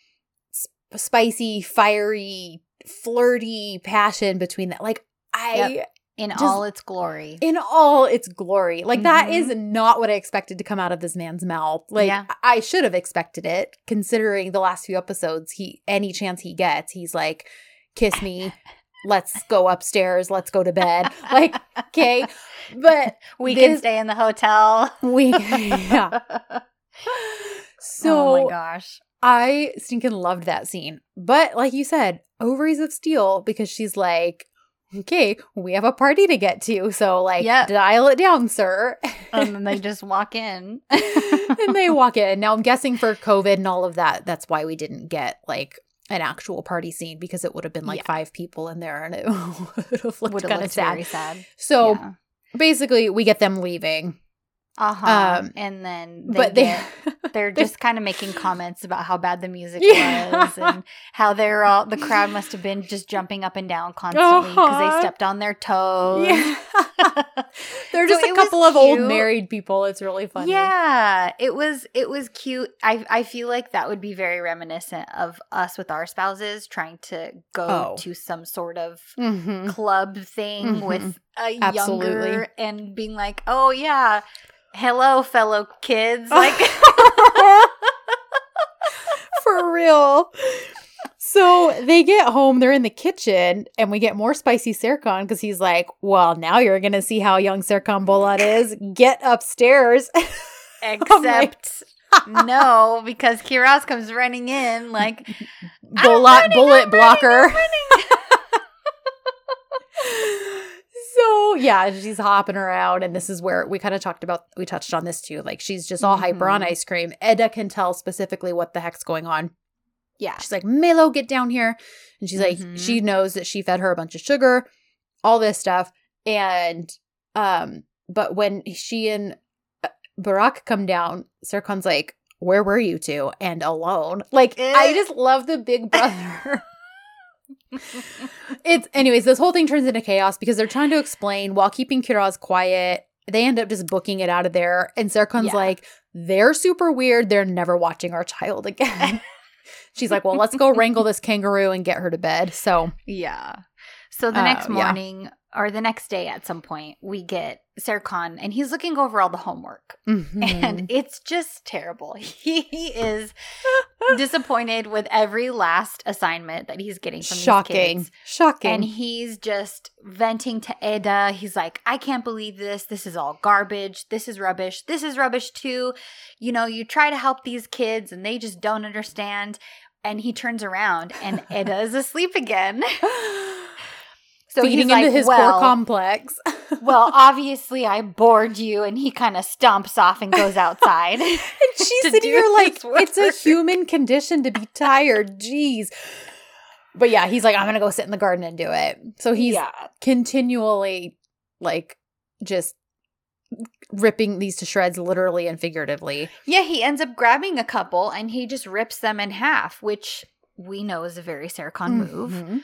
sp- spicy, fiery, flirty passion between that, like, I, in Just- all its glory. in all its glory, like, that Mhm. is not what I expected to come out of this man's mouth. Like, Yeah. I should have expected it, considering the last few episodes, he, any chance he gets, he's like, kiss me. [LAUGHS] Let's go upstairs. Let's go to bed. [LAUGHS] Like, okay. But we this- can stay in the hotel. we, [LAUGHS] yeah. So oh my gosh. I stinking loved that scene. But like you said, ovaries of steel because she's like, okay, we have a party to get to. So like Yeah. dial it down, sir. Um, and then they just walk in. [LAUGHS] and they walk in. Now I'm guessing for COVID and all of that, that's why we didn't get like an actual party scene because it would have been like Yeah. five people in there and it [LAUGHS] would have looked kind of sad. very sad. So Yeah. basically we get them leaving. Uh-huh. Um, and then they but they get, [LAUGHS] they're just kind of making comments about how bad the music Yeah. was and how they're all the crowd must have been just jumping up and down constantly because Uh-huh. they stepped on their toes. Yeah. [LAUGHS] They're just it a couple of old married people. It's really funny. Yeah, it was it was cute. I I feel like that would be very reminiscent of us with our spouses trying to go Oh. to some sort of Mhm. club thing Mhm. with a Absolutely. younger and being like, "Oh yeah, hello fellow kids." [LAUGHS] Like [LAUGHS] For real. So they get home, they're in the kitchen, and we get more spicy Serkan because he's like, Well, now you're going to see how young Serkan Bolat is. Get upstairs. [LAUGHS] except no, because Kiraz comes running in like Bolat running, bullet I'm blocker. Running. So yeah, she's hopping around, and this is where we kind of talked about. We touched on this too. Like she's just all hyper on Mhm. ice cream. Eda can tell specifically what the heck's going on. yeah. She's like, Melo, get down here. And she's like, Mhm. she knows that she fed her a bunch of sugar, all this stuff. And, um, but when she and uh, Barack come down, Serkan's like, where were you two? And alone. Like, I Eh. just love the big brother [LAUGHS] it's anyways, this whole thing turns into chaos because they're trying to explain while keeping Kiraz quiet. They end up just booking it out of there. And Serkan's Yeah. like, they're super weird. They're never watching our child again. [LAUGHS] She's like, well, let's go wrangle this kangaroo and get her to bed. So Yeah. So the Uh, next yeah. morning or the next day at some point, we get Serkan and he's looking over all the homework. mhm. And it's just terrible. [LAUGHS] He is disappointed with every last assignment that he's getting from shocking. these kids. Shocking. And he's just venting to Eda. He's like, I can't believe this. This is all garbage. This is rubbish. This is rubbish too. You know, you try to help these kids and they just don't understand. And he turns around and [LAUGHS] Eda is asleep again. [GASPS] So Feeding he's into like, his well, core complex. [LAUGHS] well, obviously I bored you. And he kind of stomps off and goes outside. [LAUGHS] and She's to sitting here like it's a human condition to be tired. Jeez. But yeah, he's like, I'm gonna go sit in the garden and do it. So he's yeah. continually like just ripping these to shreds literally and figuratively. Yeah, he ends up grabbing a couple and he just rips them in half, which we know is a very Serkan move. Mhm.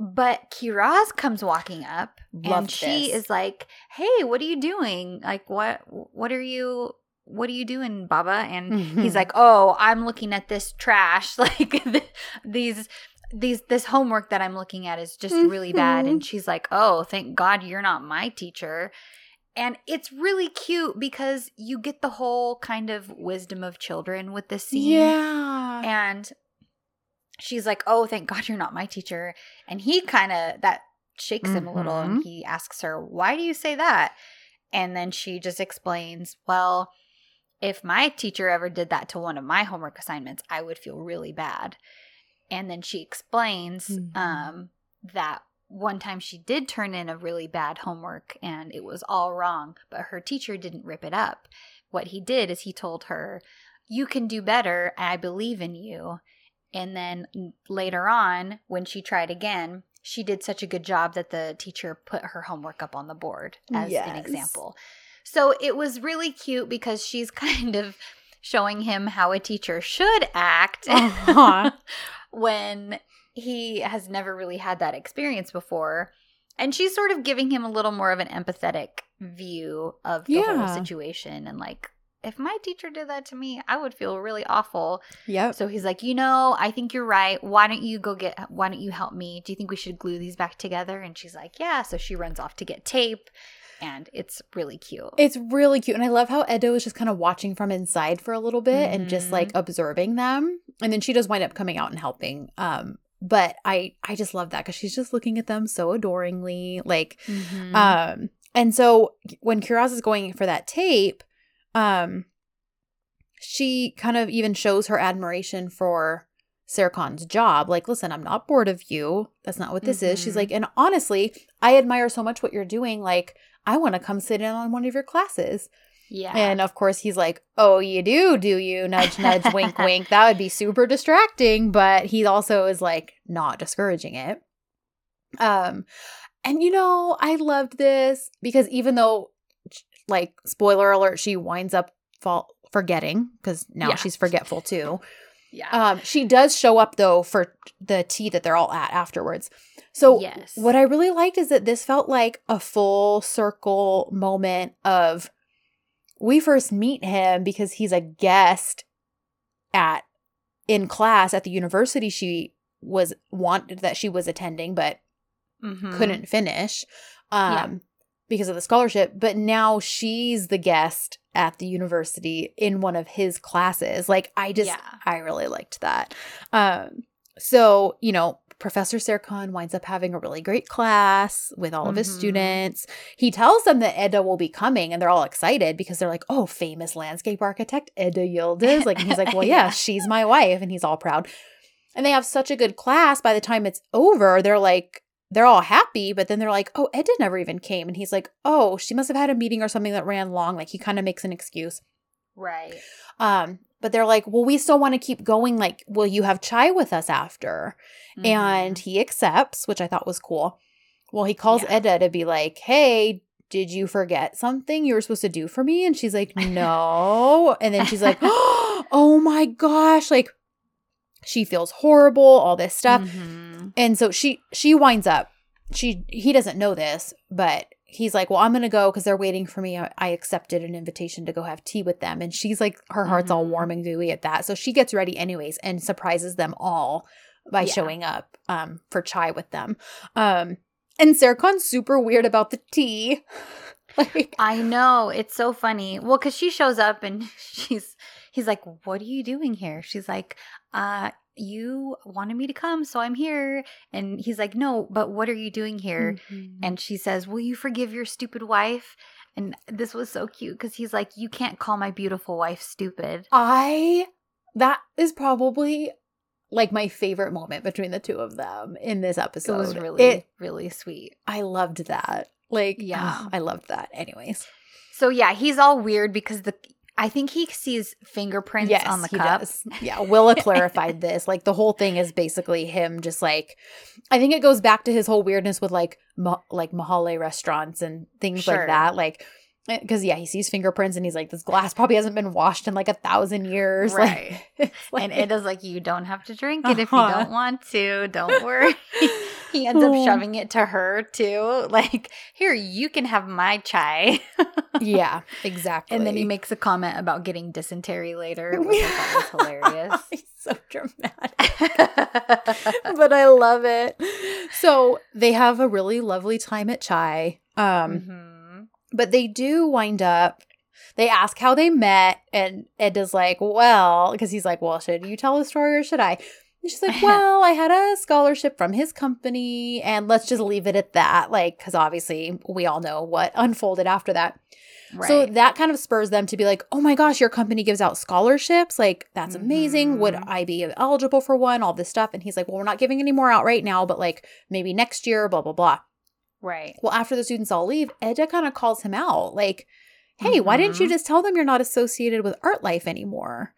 But Kiraz comes walking up and Loved she this. is like, "Hey, what are you doing? Like what what are you what are you doing, Baba?" And he's Mhm. [LAUGHS] like, "Oh, I'm looking at this trash. [LAUGHS] Like these these this homework that I'm looking at is just really bad." And [LAUGHS] she's like, "Oh, thank God you're not my teacher." And it's really cute because you get the whole kind of wisdom of children with this scene. Yeah. And she's like, "Oh, thank God you're not my teacher." And he kind of that shakes him a little and he asks her, "Why do you say that?" And then she just explains, "Well, if my teacher ever did that to one of my homework assignments, I would feel really bad." And then she explains Mhm. um, that one time she did turn in a really bad homework and it was all wrong, but her teacher didn't rip it up. What he did is he told her, You can do better. I believe in you. And then later on, when she tried again, she did such a good job that the teacher put her homework up on the board as an example. So it was really cute because she's [LAUGHS] kind of showing him how a teacher should act Uh-huh. [LAUGHS] when he has never really had that experience before. And she's sort of giving him a little more of an empathetic view of the Yeah. whole situation and like if my teacher did that to me, I would feel really awful. Yeah. So he's like, "You know, I think you're right. Why don't you go get why don't you help me? Do you think we should glue these back together?" And she's like, "Yeah." So she runs off to get tape and it's really cute. It's really cute. And I love how Eda is just kind of watching from inside for a little bit and just like observing them. And then she does wind up coming out and helping. Um, but I I just love that because she's just looking at them so adoringly. Like, Mhm. um, and so when Kiraz is going for that tape, um, she kind of even shows her admiration for Serkan's job. Like, listen, I'm not bored of you. That's not what this is. She's Mhm. like, and honestly, I admire so much what you're doing. Like, I want to come sit in on one of your classes. yeah. And of course, he's like, Oh, you do, do you? Nudge, nudge, wink, [LAUGHS] wink. That would be super distracting. But he also is like not discouraging it. Um, and you know, I loved this because even though, like, spoiler alert, she winds up fall- forgetting because now Yeah. she's forgetful too. yeah. Um, she does show up though for the tea that they're all at afterwards. So yes. what I really liked is that this felt like a full circle moment of we first meet him because he's a guest at in class at the university she was wanted that she was attending but Mhm. couldn't finish um Yeah. Because of the scholarship but now she's the guest at the university in one of his classes like i just Yeah. i really liked that um so you know professor serkan winds up having a really great class with all of his Mhm. students he tells them that eda will be coming and they're all excited because they're like oh famous landscape architect eda yildiz like he's like well [LAUGHS] yeah, Yeah. she's my wife and he's all proud and they have such a good class by the time it's over they're like they're all happy, but then they're like, oh, Eda never even came. And he's like, oh, she must have had a meeting or something that ran long. Like he kind of makes an excuse. Right. Um, but they're like, well, we still want to keep going. Like, will you have chai with us after? And Mhm. he accepts, which I thought was cool. Well, he calls Yeah. Eda to be like, hey, did you forget something you were supposed to do for me? And she's like, [LAUGHS] no. and then she's like, [GASPS] oh my gosh. Like, she feels horrible, all this stuff. Mhm. And so she she winds up. She he doesn't know this, but he's like, "Well, I'm gonna go because they're waiting for me. I, I accepted an invitation to go have tea with them." And she's like, her heart's all Mhm. warm and gooey at that. So she gets ready anyways and surprises them all by Yeah. showing up um for chai with them. Um, and Serkan's super weird about the tea. [LAUGHS] like, I know. It's so funny. Well, because she shows up and [LAUGHS] she's, he's like, What are you doing here? She's like, Uh, you wanted me to come, so I'm here. And he's like, No, but what are you doing here? Mhm. And she says, Will you forgive your stupid wife? And this was so cute because he's like, You can't call my beautiful wife stupid. I that is probably like my favorite moment between the two of them in this episode. It was really, It- really sweet. I loved that. Like, Yeah. yeah, [SIGHS] I loved that. Anyways, So yeah, he's all weird because the I think he sees fingerprints yes, on the he cup. does. [LAUGHS] Yeah, Willa clarified [LAUGHS] this. Like the whole thing is basically him just like, I think it goes back to his whole weirdness with like ma- like Mahale restaurants and things Sure. like that. Like, because yeah, he sees fingerprints and he's like, this glass probably hasn't been washed in like a thousand years. [LAUGHS] Right. it's like- and it is like, you don't have to drink it if you Uh-huh. don't want to. Don't [LAUGHS] worry. he ends up Oh. shoving it to her too. [LAUGHS] Like, here, you can have my chai. yeah, exactly. And then he makes a comment about getting dysentery later, which I thought was hilarious. He's so dramatic. but I love it. So they have a really lovely time at Chai. Um, Mhm. But they do wind up they ask how they met and Eda's like, well, because he's like, well, should you tell the story or should I? And she's like, [LAUGHS] well, I had a scholarship from his company and let's just leave it at that. Like, because obviously we all know what unfolded after that. Right. So that kind of spurs them to be like, oh my gosh, your company gives out scholarships. Like, that's amazing. Would Mhm. I be eligible for one? All this stuff. And he's like, well, we're not giving any more out right now, but like maybe next year, blah, blah, blah. Right. Well, after the students all leave, Eda kind of calls him out like, hey, why didn't you Mhm. just tell them you're not associated with Art Life anymore?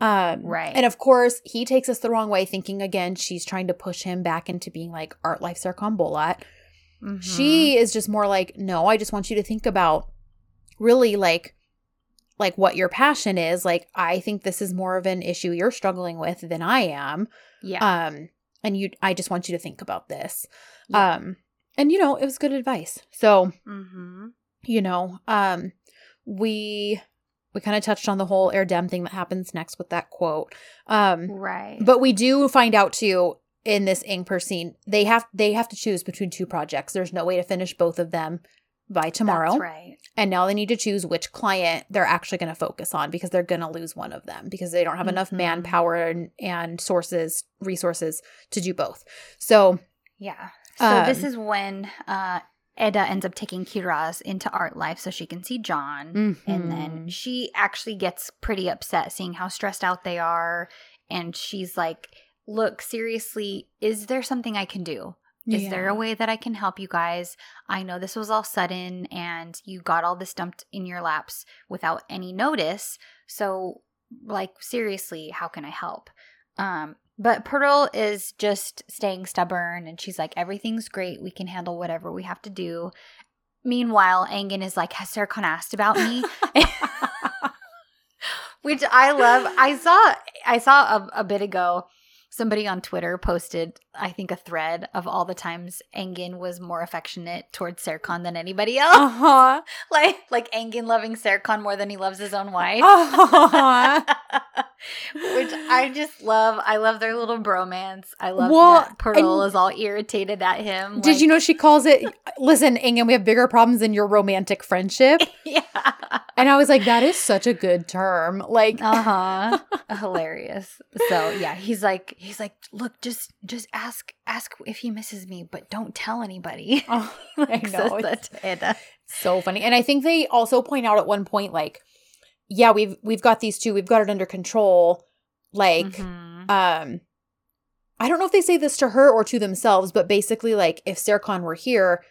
Um, Right. And of course, he takes us the wrong way, thinking again, she's trying to push him back into being like Art Life Serkan Bolat. Mhm. She is just more like, no, I just want you to think about really like like what your passion is. Like I think this is more of an issue you're struggling with than I am. yeah. Um and you I just want you to think about this. Yeah. Um and you know, it was good advice. So, mm-hmm. you know, um we we kind of touched on the whole Erdem thing that happens next with that quote. Um Right. but we do find out too in this Ingper scene, they have they have to choose between two projects. There's no way to finish both of them by tomorrow. That's right. And now they need to choose which client they're actually going to focus on because they're going to lose one of them because they don't have enough Mhm. manpower and, and sources, resources to do both. So, Yeah. So this Um, is when uh Eda ends up taking Kiraz into art life so she can see John. And then mhm. she actually gets pretty upset seeing how stressed out they are. And she's like, Look, seriously, is there something I can do? Is there a way that I can help you guys? I know this was all sudden and you got all this dumped in your laps without any notice. So, like, seriously, how can I help? Um, but Pearl is just staying stubborn and she's like, everything's great. We can handle whatever we have to do. Meanwhile, Engin is like, Has Serkan asked about me? [LAUGHS] [LAUGHS] Which I love. I saw I saw a, a bit ago somebody on Twitter posted, I think, a thread of all the times Engin was more affectionate towards Serkan than anybody else. Uh-huh. [LAUGHS] like like Engin loving Serkan more than he loves his own wife. Uh-huh. [LAUGHS] Which I just love. I love their little bromance. I love Well, that Pearl is all irritated at him. Did you know she calls it, listen, Engin, we have bigger problems than your romantic friendship? [LAUGHS] Yeah. And I was like, that is such a good term. Like, Uh huh. Hilarious. So yeah, he's like, he's like, look, just just ask ask if he misses me, but don't tell anybody. [LAUGHS] oh, [LAUGHS] I know. says that It's so funny. And I think they also point out at one point, like, yeah, we've we've got these two, we've got it under control. Like, Mhm. um, I don't know if they say this to her or to themselves, but basically, like, if Serkan were here,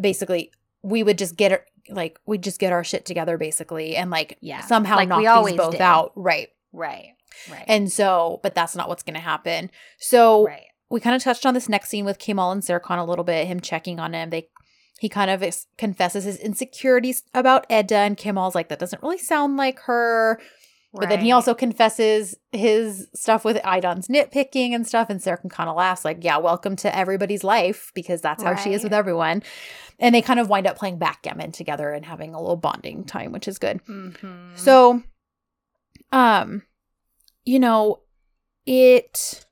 basically, we would just get it, like, we'd just get our shit together, basically, and like, Yeah. somehow Like knock these both did. out, right? right. Right. And so, but that's not what's going to happen. So right. we kind of touched on this next scene with Kemal and Serkan a little bit, him checking on him. They he kind of ex- confesses his insecurities about Edda, and Kemal's like, that doesn't really sound like her. But then he also confesses his stuff with Aydan's nitpicking and stuff. And Sarah can kind of laughs, like, yeah, welcome to everybody's life because that's how she is with everyone. And they kind of wind up playing backgammon together and having a little bonding time, which is good. Mhm. So, um, you know, it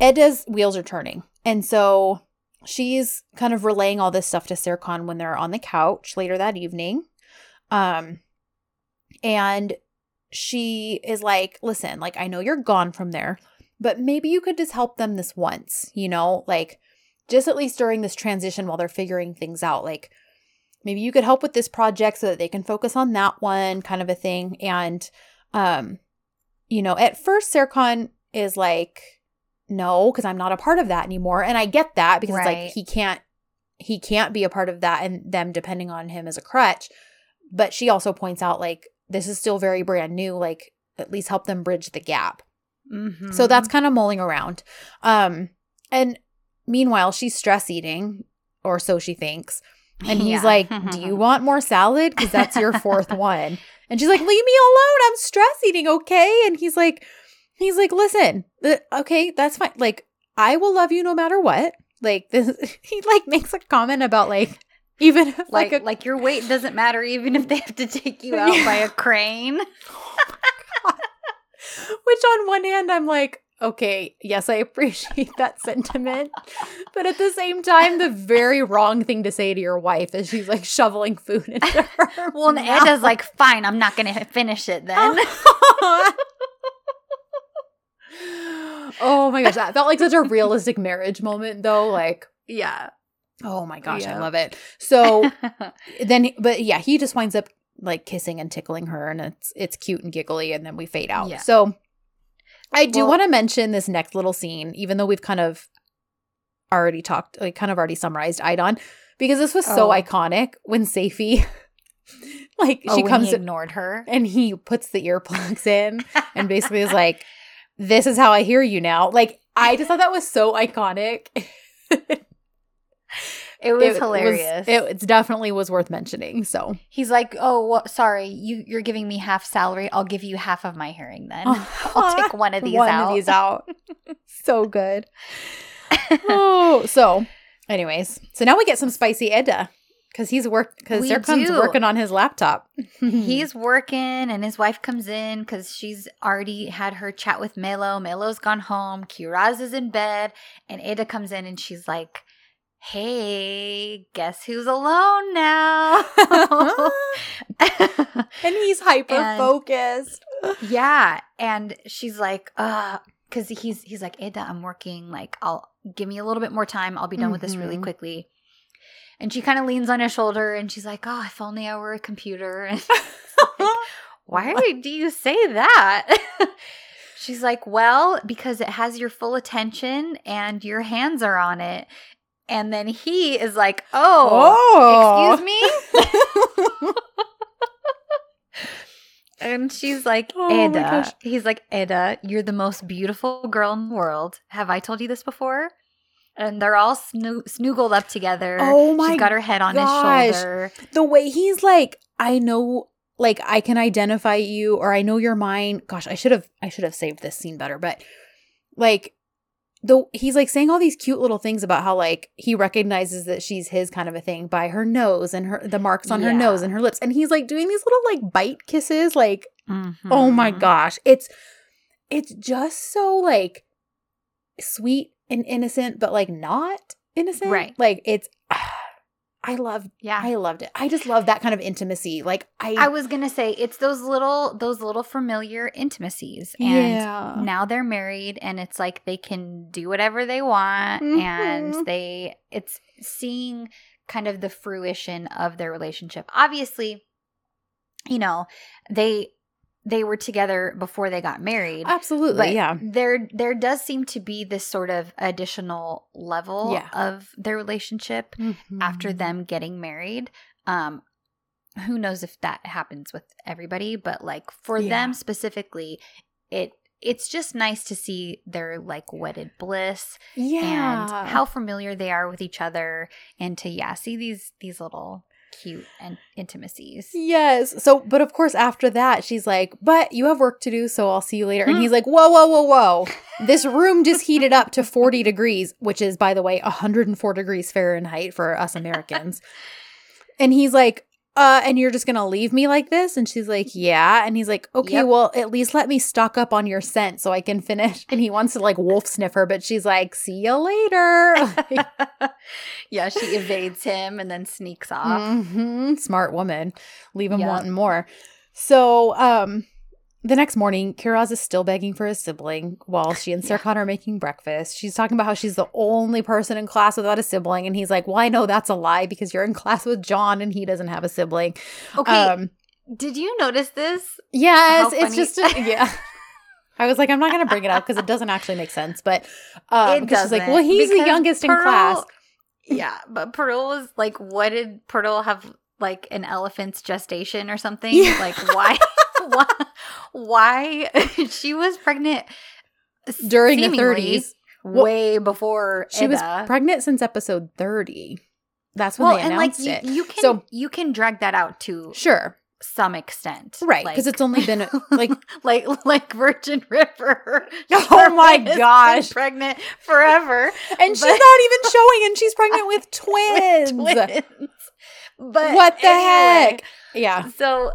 Eda's wheels are turning. And so she's kind of relaying all this stuff to Serkan when they're on the couch later that evening. Um, and she is like, listen, like, I know you're gone from there, but maybe you could just help them this once, you know, like, just at least during this transition while they're figuring things out. Like, maybe you could help with this project so that they can focus on that one kind of a thing. And, um, you know, at first, Serkan is like, no, because I'm not a part of that anymore. And I get that because it's like he can't he can't be a part of that and them depending on him as a crutch. But she also points out like this is still very brand new, like at least help them bridge the gap. Mhm. So that's kind of mulling around. Um and meanwhile she's stress eating or so she thinks. And he's [LAUGHS] Yeah. like, "Do you want more salad cuz that's your [LAUGHS] fourth one?" And she's like, "Leave me alone. I'm stress eating, okay?" And he's like he's like, "Listen, the, okay, that's fine. Like I will love you no matter what." Like this [LAUGHS] he like makes a comment about like even if, like like, like, your weight doesn't matter even if they have to take you [LAUGHS] out by a crane. [LAUGHS] Oh which on one hand I'm like, okay, yes, I [LAUGHS] appreciate that sentiment. But at the same time, the very wrong thing to say to your wife is she's like shoveling food into her. [LAUGHS] Well, and mouth. Eda's like, fine, I'm not gonna finish it then. [LAUGHS] oh my gosh, that felt like such a realistic marriage moment though. Like, yeah. oh my gosh, I love it. So then but yeah, he just winds up like kissing and tickling her and it's it's cute and giggly and then we fade out. Yeah. So I do Well- want to mention this next little scene, even though we've kind of already talked, like kind of already summarized Aydan, because this was so Oh. iconic when Seyfi [LAUGHS] like oh, she comes he ignored her. and he puts the earplugs in [LAUGHS] and basically is like, This is how I hear you now. Like I just thought that was so iconic. [LAUGHS] It was hilarious. it, it definitely was worth mentioning. So He's like, "Oh, well, sorry, you you're giving me half salary. I'll give you half of my hearing then. Oh, [LAUGHS] I'll take [LAUGHS] one of these one out." of these out. [LAUGHS] so good. oh, so anyways, so now we get some spicy Eda because he's work because Serkan's do. working on his laptop. He's working, and his wife comes in because she's already had her chat with Melo. Melo's gone home. Kiraz is in bed, and Eda comes in, and she's like, "Hey, guess who's alone now?" [LAUGHS] [LAUGHS] and he's hyper focused. [LAUGHS] yeah, and she's like, "Uh." Because he's he's like Eda, I'm working. Like, I'll give me a little bit more time. I'll be done with this really Mhm. quickly. And she kind of leans on his shoulder, and she's like, "Oh, if only I were a computer." And Why do you say that? She's like, Well, because it has your full attention and your hands are on it. And then he is like, Oh, excuse me? Oh. And she's like, Oh Eda. gosh. He's like, Eda, you're the most beautiful girl in the world. Have I told you this before? And they're all snoo- snoogled up together. Oh my She's got her head on gosh. his shoulder. the way he's like, I know, like I can identify you, or I know you're mine. Gosh, I should have, I should have saved this scene better. But like, the he's like saying all these cute little things about how like he recognizes that she's his kind of a thing by her nose and her the marks on her nose and her lips, and he's like doing these little like bite kisses, like mm-hmm. oh my gosh, it's it's just so like sweet and innocent, but like not innocent, Right. Like it's. I loved Yeah. I loved it. I just love that kind of intimacy. Like I, I was gonna say it's those little those little familiar intimacies, and yeah. now they're married, and it's like they can do whatever they want, Mhm. and they it's seeing kind of the fruition of their relationship. Obviously, you know they they were together before they got married. Absolutely, But yeah. there there does seem to be this sort of additional level Yeah. of their relationship after Mhm. them getting married. Um, who knows if that happens with everybody, but like for Yeah. them specifically, it it's just nice to see their like wedded bliss yeah, and how familiar they are with each other, and to yeah see these these little cute and intimacies. Yes. So, but of course, after that, she's like, "But you have work to do, so I'll see you later." And Hmm. he's like, "Whoa, whoa, whoa, whoa! This room just heated up to forty degrees, which is, by the way, hundred and four degrees Fahrenheit for us Americans." and he's like, "Uh, and you're just gonna leave me like this?" And she's like, "Yeah." And he's like, "Okay, Yep. well, at least let me stock up on your scent so I can finish." And he wants to like [LAUGHS] wolf sniff her, but she's like, "See you later." [LAUGHS] [LAUGHS] yeah, she evades him and then sneaks off. Mhm. Smart woman. Leave him Yeah. wanting more. So, um, the next morning, Kiraz is still begging for his sibling while she and Yeah. Are making breakfast. She's talking about how she's the only person in class without a sibling. And he's like, Well, I know that's a lie because you're in class with John and he doesn't have a sibling. Okay, Um, did you notice this? yes, it's just, a, yeah. [LAUGHS] I was like, I'm not going to bring it up because it doesn't actually make sense. But um, it because she's doesn't. like, Well, he's the because youngest in class. Yeah, but Pearl was like, what did Pearl have like an elephant's gestation or something? Yeah. Like why? [LAUGHS] [LAUGHS] why? Why [LAUGHS] she was pregnant During the seemingly 30s. Well, way before She was pregnant since episode 30. That's when well, they and like announced you, it. you can So- you can drag that out to Sure. some extent, Right. Because Like- it's only been like, [LAUGHS] like like Virgin River. Oh my gosh. pregnant forever. and she's not even showing, and she's pregnant with twins. Twins. But What the anyway, heck? Yeah. So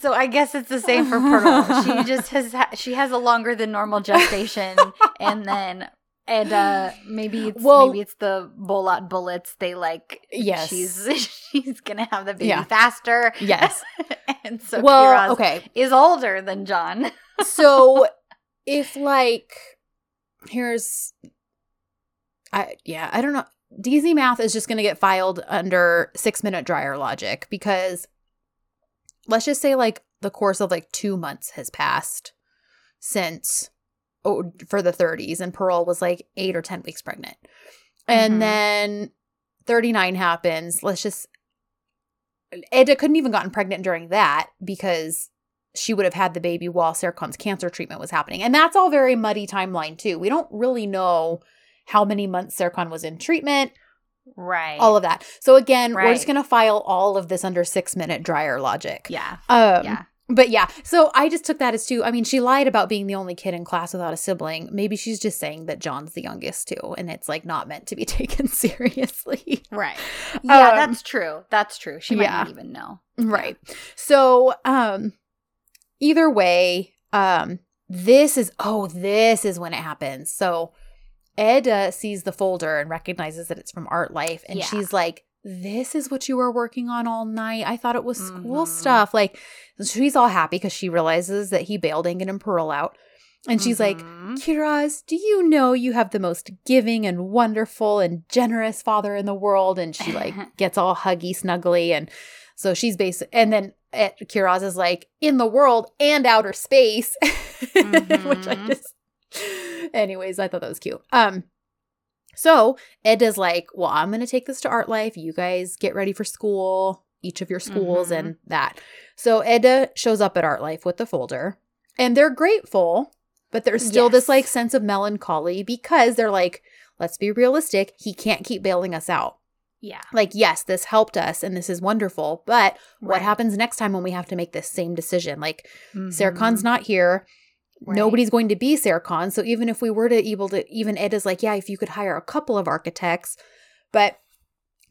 so I guess it's the same for Pearl. she [LAUGHS] just has she has a longer than normal gestation and then and uh maybe it's Well- maybe it's the Bolat bullets they like Yes. she's [LAUGHS] she's gonna have the baby Yeah. faster Yes. [LAUGHS] and so well, Kiraz okay. is older than John. So if like, here's, I yeah, I don't know. DZ math is just going to get filed under six minute dryer logic because let's just say like the course of like two months has passed since oh, for the 30s and parole was like eight or 10 weeks pregnant. And Mhm. then 39 happens. Let's just, Edda couldn't even gotten pregnant during that because she would have had the baby while Serkan's cancer treatment was happening. And that's all very muddy timeline too. We don't really know how many months Serkan was in treatment, Right. all of that. So again, we're just going to file all of this under 6 minute dryer logic. yeah. Um, Yeah. But yeah, so I just took that as too. I mean, she lied about being the only kid in class without a sibling. Maybe she's just saying that John's the youngest too, and it's like not meant to be [LAUGHS] taken seriously. Right. [LAUGHS] Yeah, Um, that's true. That's true. She might yeah. not even know. Right. So, um, either way, um, this is oh, this is when it happens. So, Ed uh, sees the folder and recognizes that it's from Art Life, and Yeah. she's like, "This is what you were working on all night. I thought it was school Mhm. stuff." Like, she's all happy because she realizes that he bailed Engin and Pearl out, and she's like, Mhm. Kiraz, do you know you have the most giving and wonderful and generous father in the world? And she like [LAUGHS] gets all huggy, snuggly, and so she's basic. And then uh, Kiraz is like in the world and outer space, [LAUGHS] which I Mhm. just. [LAUGHS] Anyways, I thought that was cute. Um, so Eda's like, well, I'm gonna take this to Art Life. You guys get ready for school, each of your schools, Mhm. and that. So Eda shows up at Art Life with the folder, and they're grateful, but there's still this like sense of melancholy because they're like, let's be realistic. He can't keep bailing us out. Yeah. Like, yes, this helped us and this is wonderful, but what happens next time when we have to make this same decision? Like, Mhm. Serkan's not here. Right. Nobody's going to be Serkan. So even if we were to able to, even Ed is like, yeah, if you could hire a couple of architects, but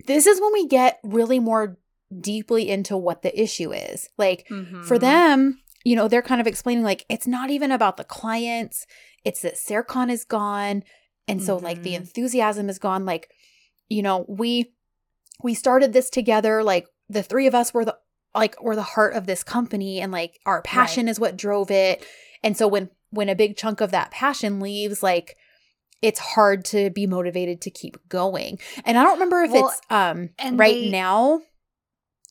this is when we get really more deeply into what the issue is. Like for Mhm. them, you know, they're kind of explaining like it's not even about the clients, it's that Serkan is gone. And so like the Mhm. enthusiasm is gone. Like, you know, we we started this together, like the three of us were the like were the heart of this company and like our passion is what drove it. And so when when a big chunk of that passion leaves, like it's hard to be motivated to keep going. And I don't remember if Well, it's um right they- now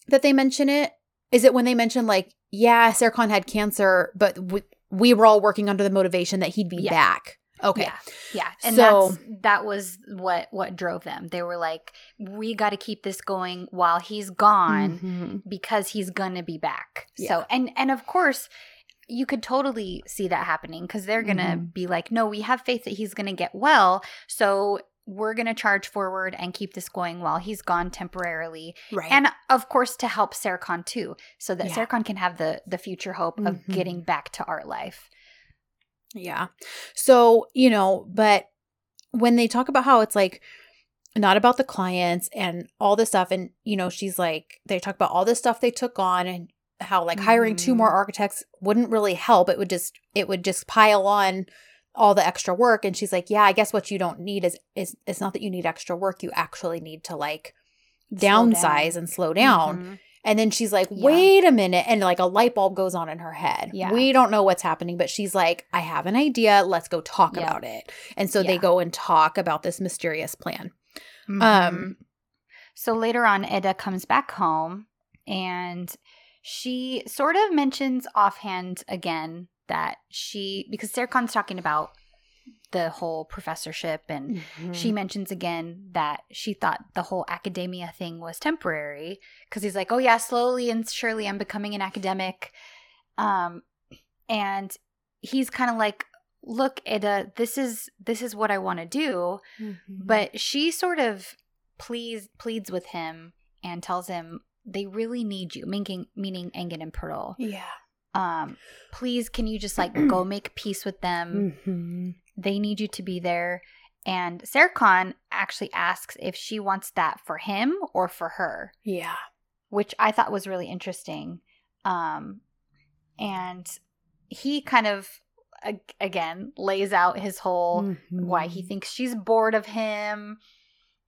that they mention it. Is it when they mention like, yeah, Serkan had cancer, but we, we were all working under the motivation that he'd be Yeah. back. Okay. Yeah, yeah, and So- that's that was what what drove them. They were like, "We got to keep this going while he's gone Mhm. because he's gonna be back." Yeah. So, and and of course, you could totally see that happening because they're gonna Mhm. be like, "No, we have faith that he's gonna get well." So we're going to charge forward and keep this going while he's gone temporarily. Right. And of course to help Serkan too, so that Yeah. Can have the the future hope of Mhm. getting back to art life. Yeah. So, you know, but when they talk about how it's like not about the clients and all this stuff, and, you know, she's like, they talk about all this stuff they took on and how like hiring two Mhm. more architects wouldn't really help. It would just, it would just pile on all the extra work. And she's like, yeah, I guess what you don't need is, is, it's not that you need extra work. You actually need to like Slow downsize and slow down. Mhm. And then she's like, Yeah. wait a minute. And like a light bulb goes on in her head. Yeah. We don't know what's happening, but she's like, I have an idea. Let's go talk Yeah. about it. And so they go and talk about this mysterious plan. Mhm. Um, So later on, Eda comes back home and she sort of mentions offhand again that she, because Serkan's talking about the whole professorship and Mm-hmm. she mentions again that she thought the whole academia thing was temporary because he's like, oh yeah, slowly and surely I'm becoming an academic. Um, and he's kind of like, look, Eda, this is this is what I want to do. Mhm. But she sort of pleads pleads with him and tells him they really need you, meaning meaning Engin and Pearl. yeah. Um, please, can you just like go [CLEARS THROAT] make peace with them? Mhm. They need you to be there. And Serkan actually asks if she wants that for him or for her, Yeah. which I thought was really interesting. Um, and he kind of again lays out his whole why he Mhm. thinks she's bored of him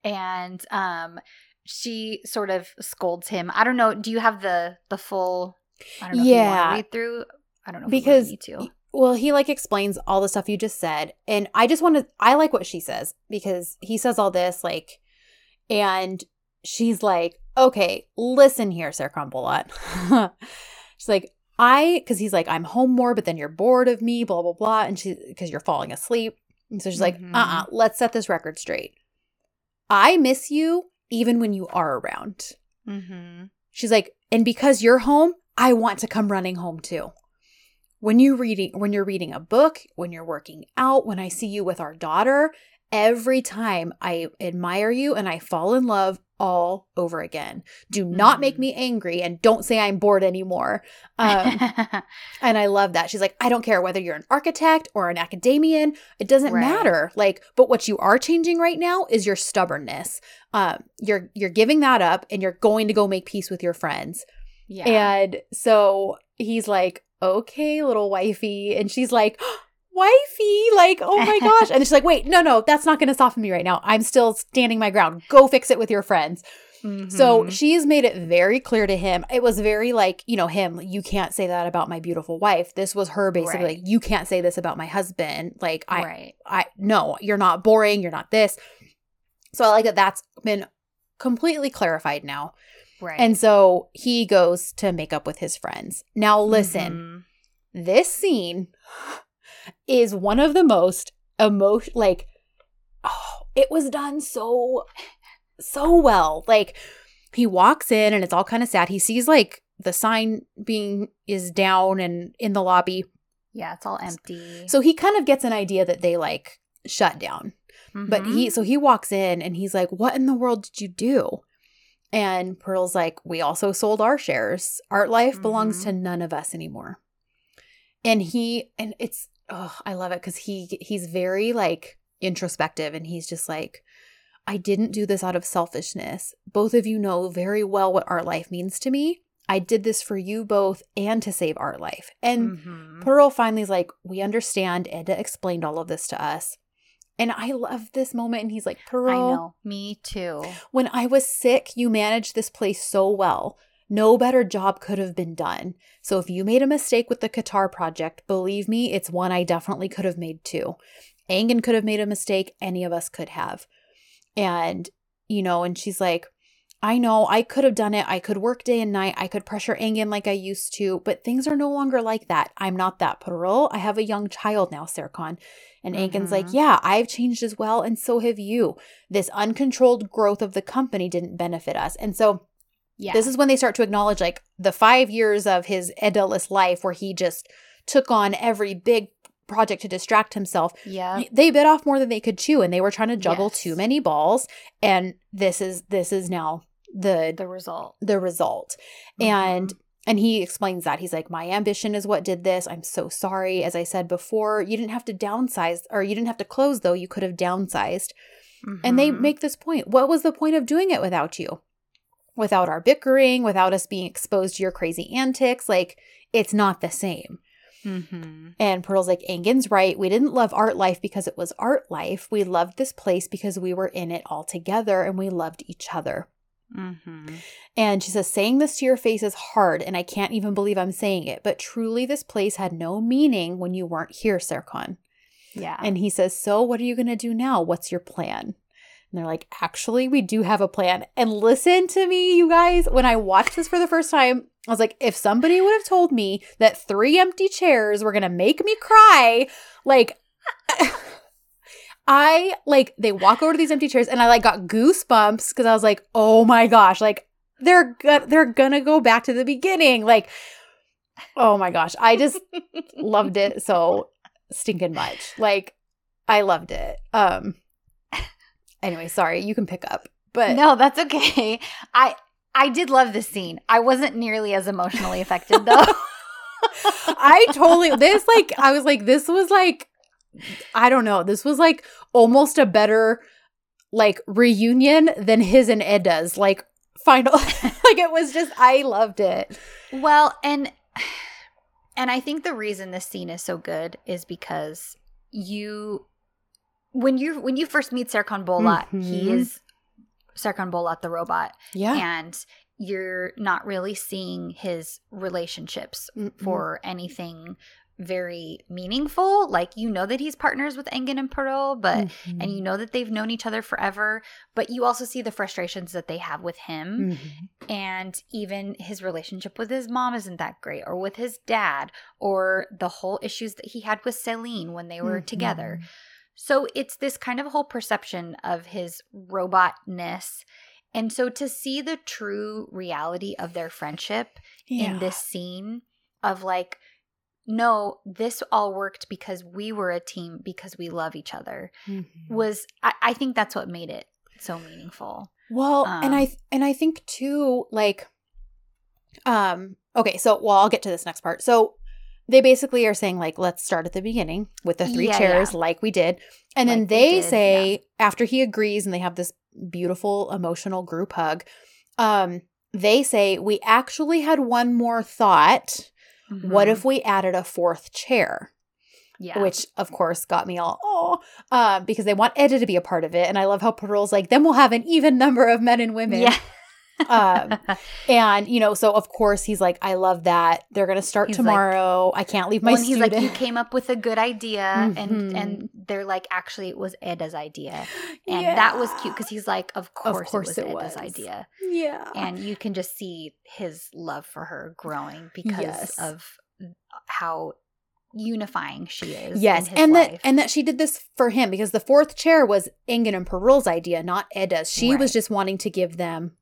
and um she sort of scolds him i don't know do you have the the full i don't know if you Yeah. want to read through i don't know Because- we need to Well, he like explains all the stuff you just said. And I just want to, I like what she says because he says all this, like, and she's like, okay, listen here, Serkan Bolat. [LAUGHS] she's like, I, because he's like, I'm home more, but then you're bored of me, blah, blah, blah. And she, because you're falling asleep. And so she's like, Mhm. uh uh-uh, uh, let's set this record straight. I miss you even when you are around. mm-hmm. She's like, and because you're home, I want to come running home too. When you reading when you're reading a book, when you're working out, when I see you with our daughter, every time I admire you and I fall in love all over again. Do not make Mhm. me angry and don't say I'm bored anymore. Um, [LAUGHS] and I love that. She's like, I don't care whether you're an architect or an academician, it doesn't Right. matter. Like, but what you are changing right now is your stubbornness. Um, you're you're giving that up and you're going to go make peace with your friends. yeah And so he's like, okay, little wifey. And she's like, wifey, like, oh my [LAUGHS] gosh. And she's like, wait, no, no, that's not going to soften me right now. I'm still standing my ground. Go fix it with your friends. So Mhm. she's made it very clear to him. It was very like, you know, him, you can't say that about my beautiful wife. This was her basically, Right. like, you can't say this about my husband. Like, I, right I, no, you're not boring. You're not this. So I like that that's been completely clarified now. right And so he goes to make up with his friends. Now, listen, Mhm. this scene is one of the most emotion like oh, it was done so so well. Like he walks in and it's all kind of sad. He sees like the sign being is down and in the lobby. yeah it's all empty So he kind of gets an idea that they like shut down. But Mhm. he so he walks in and he's like, "What in the world did you do?" And Pearl's like, "We also sold our shares. Art Life belongs Mhm. to none of us anymore." And he and it's oh, I love it cuz he he's very like introspective and he's just like, "I didn't do this out of selfishness. Both of you know very well what Art Life means to me. I did this for you both and to save Art Life." And Mhm. Pearl finally is like, We understand. Eda explained all of this to us. And I love this moment. And he's like, Pearl, i know me too when I was sick, you managed this place so well. No better job could have been done. So if you made a mistake with the Qatar project, believe me, it's one I definitely could have made too. Engin could have made a mistake. Any of us could have. And, you know, and she's like, I know I could have done it. I could work day and night. I could pressure Engin like I used to, but things are no longer like that. I'm not that Pearl. I have a young child now, Serkan. And Engin's like. Mm-hmm. Yeah, I've changed as well, and so have you. This uncontrolled growth of the company didn't benefit us. And so yeah this is when they start to acknowledge like the five years of his Edalus life where he just took on every big project to distract himself. Yeah. They bit off more than they could chew and they were trying to juggle Yes. too many balls and this is this is now the The result. the result. Mm-hmm. And and he explains that he's like my ambition is what did this. I'm so sorry. As I said before, you didn't have to downsize or you didn't have to close though. You could have downsized. And they Mhm. make this point. What was the point of doing it without you? Without our bickering, without us being exposed to your crazy antics, like it's not the same. Mhm. And Pearl's like, Engin's right. We didn't love art life because it was art life. We loved this place because we were in it all together and we loved each other. Mhm. And she says, saying this to your face is hard, and I can't even believe I'm saying it, but truly this place had no meaning when you weren't here, Serkan. Yeah. And he says, So what are you going to do now? What's your plan? And they're like, Actually, we do have a plan. And listen to me, you guys. When I watched this for the first time, I was like, if somebody would have told me that three empty chairs were going to make me cry, like, [LAUGHS] I like they walk over to these empty chairs and I like got goosebumps because I was like, oh my gosh, like they're go- they're gonna go back to the beginning. Like, oh my gosh, I just [LAUGHS] loved it so stinking much. Like, I loved it. Um. Anyway, sorry, you can pick up, but no, that's okay. [LAUGHS] I I did love this scene. I wasn't nearly as emotionally affected though. [LAUGHS] I totally this like I was like this was like I don't know this was like almost a better like reunion than his and Eda's like final [LAUGHS] like it was just I loved it. Well, and [SIGHS] and I think the reason this scene is so good is because you when you when you first meet Serkan Bolat, he Mhm. is Serkan Bolat the robot Yeah. and you're not really seeing his relationships for anything very meaningful. Like you know that he's partners with Engin and Pearl, but Mm-hmm. and you know that they've known each other forever, but you also see the frustrations that they have with him Mhm. and even his relationship with his mom isn't that great or with his dad or the whole issues that he had with Selin when they were together. So it's this kind of whole perception of his robotness. And so to see the true reality of their friendship Yeah. in this scene of like, no, this all worked because we were a team because we love each other Mhm. was, I, I think that's what made it so meaningful. Well, and Um, I and I think too, like, um, okay, so well, I'll get to this next part. So they basically are saying like, let's start at the beginning with the three Yeah, chairs, yeah. like we did, and then Like we they did, say after he agrees, and they have this beautiful emotional group hug. Um, they say we actually had one more thought. What Mhm. if we added a fourth chair? yeah. which of course got me all oh uh, because they want Eda to be a part of it, and I love how Pearl's like, then we'll have an even number of men and women. Yeah. Um, and you know, so of course he's like, I love that. They're gonna start He's like- tomorrow. I can't leave my when he's like, you came up with a good idea, Mhm. and and they're like, actually, it was Eda's idea, and that was cute because he's like, of course, course it it was Eda's was. idea, yeah, and you can just see his love for her growing because Yes. of how unifying she is. yes, in his and that and that she did this for him because the fourth chair was Engin and Pearl's idea, not Eda's. She was just wanting to give them.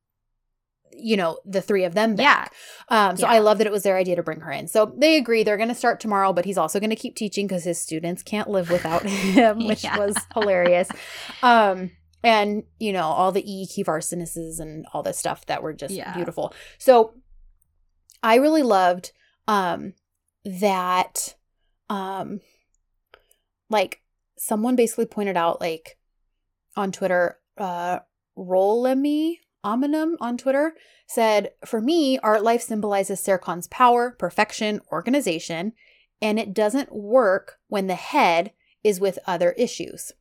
You know, the three of them yeah. Um, so Yeah. I love that it was their idea to bring her in. So they agree they're going to start tomorrow, but he's also going to keep teaching because his students can't live without [LAUGHS] him, [LAUGHS] which Yeah. was hilarious. Um, and you know all the E key varsinuses and all this stuff that were just Yeah. beautiful. So I really loved um, that. Um, like someone basically pointed out, like on Twitter, uh, Rolemi Aminum on Twitter said, For me, art life symbolizes Serkan's power, perfection, organization, and it doesn't work when the head is with other issues,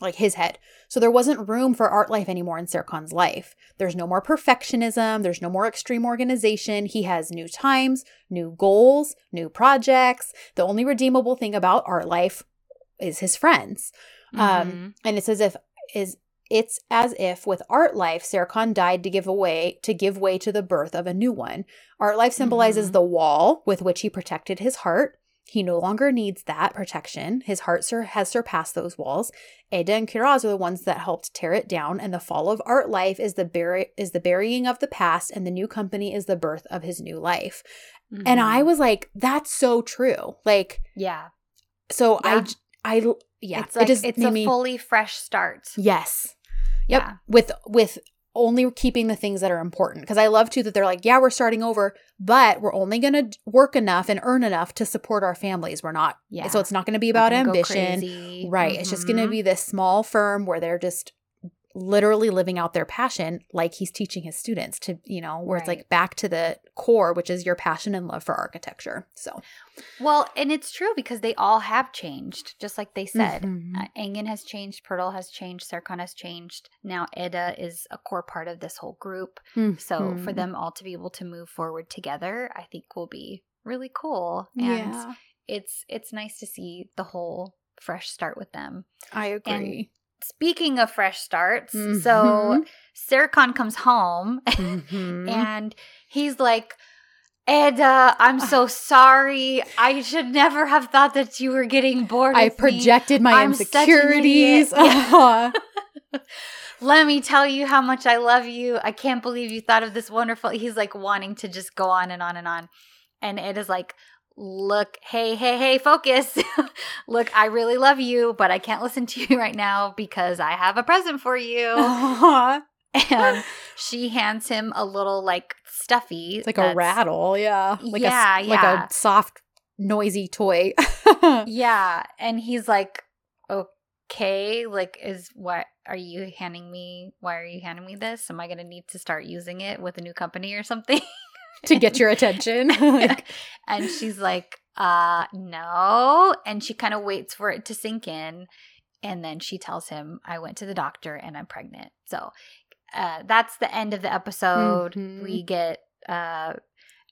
like his head. So there wasn't room for art life anymore in Serkan's life. There's no more perfectionism, there's no more extreme organization. He has new times, new goals, new projects. The only redeemable thing about art life is his friends. Mhm. Um, and it's as if is it's as if with art life, Serkan died to give away to give way to the birth of a new one. Art life symbolizes Mhm. the wall with which he protected his heart. He no longer needs that protection. His heart sur- has surpassed those walls. Eda and Kiraz are the ones that helped tear it down, and the fall of art life is the bur- is the burying of the past, and the new company is the birth of his new life. And Mhm. I was like, that's so true. Like, yeah, so I Yeah. I l- yeah, it's like it just it's a me fully fresh start. yes. Yep. Yeah. With with only keeping the things that are important because I love too that they're like, yeah, we're starting over, but we're only going to work enough and earn enough to support our families. We're not Yeah. so it's not going to be about ambition. Right. It's just going to Mhm. be this small firm where they're just literally living out their passion like he's teaching his students to, you know, where it's like back to the core, which is your passion and love for architecture. So, Well, and it's true because they all have changed, just like they said. Mhm. Uh, Engin has changed, Pearl has changed, Serkan has changed. Now Eda is a core part of this whole group. So for Mhm. them all to be able to move forward together, I think will be really cool. And yeah, it's it's nice to see the whole fresh start with them. I agree. Speaking of fresh starts, so Mhm. Serkan comes home [LAUGHS] Mhm. and he's like, Eda, I'm so [SIGHS] sorry. I should never have thought that you were getting bored. I with me. projected my I'm insecurities. Yeah. [LAUGHS] Uh-huh. [LAUGHS] Let me tell you how much I love you. I can't believe you thought of this wonderful. He's like wanting to just go on and on and on. And Eda's like, look, hey, hey, hey, focus. [LAUGHS] look, I really love you, but I can't listen to [LAUGHS] you right now because I have a present for you. [LAUGHS] And she hands him a little like stuffy. It's like a rattle, yeah. Like a, Yeah, like a soft, noisy toy. Yeah. And he's like, okay, like, is what are you handing me? Why are you handing me this? Am I going to need to start using it with a new company or something? [LAUGHS] to get your attention. [LAUGHS] Like, and she's like, uh, no. And she kind of waits for it to sink in. And then she tells him, I went to the doctor and I'm pregnant. So uh, that's the end of the episode. Mhm. We get uh,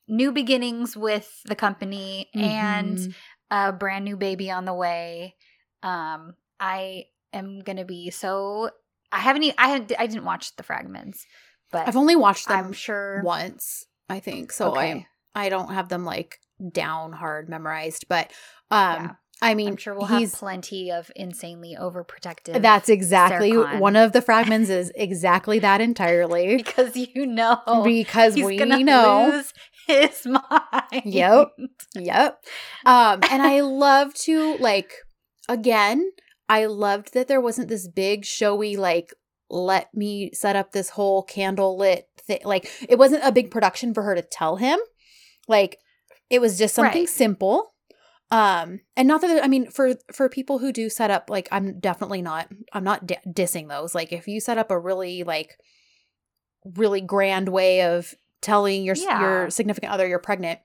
new beginnings with the company and Mhm. a brand new baby on the way. Um, I am gonna be so. I haven't. e- I had. I didn't watch the fragments, but I've only watched them I'm sure. once, I think. So Okay. I I don't have them like down hard memorized, but um Yeah. I mean I'm sure we'll have he's plenty of insanely overprotective. that's exactly Serkan. one of the fragments is exactly that entirely [LAUGHS] because you know because we know his [LAUGHS] mind. Yep. Yep. Um, and I love to like again, I loved that there wasn't this big showy like let me set up this whole candle lit thing. Like it wasn't a big production for her to tell him. Like it was just something Right. simple. Um, and not that I mean for for people who do set up like I'm definitely not I'm not di- dissing those. Like if you set up a really like really grand way of telling your Yeah. your significant other you're pregnant,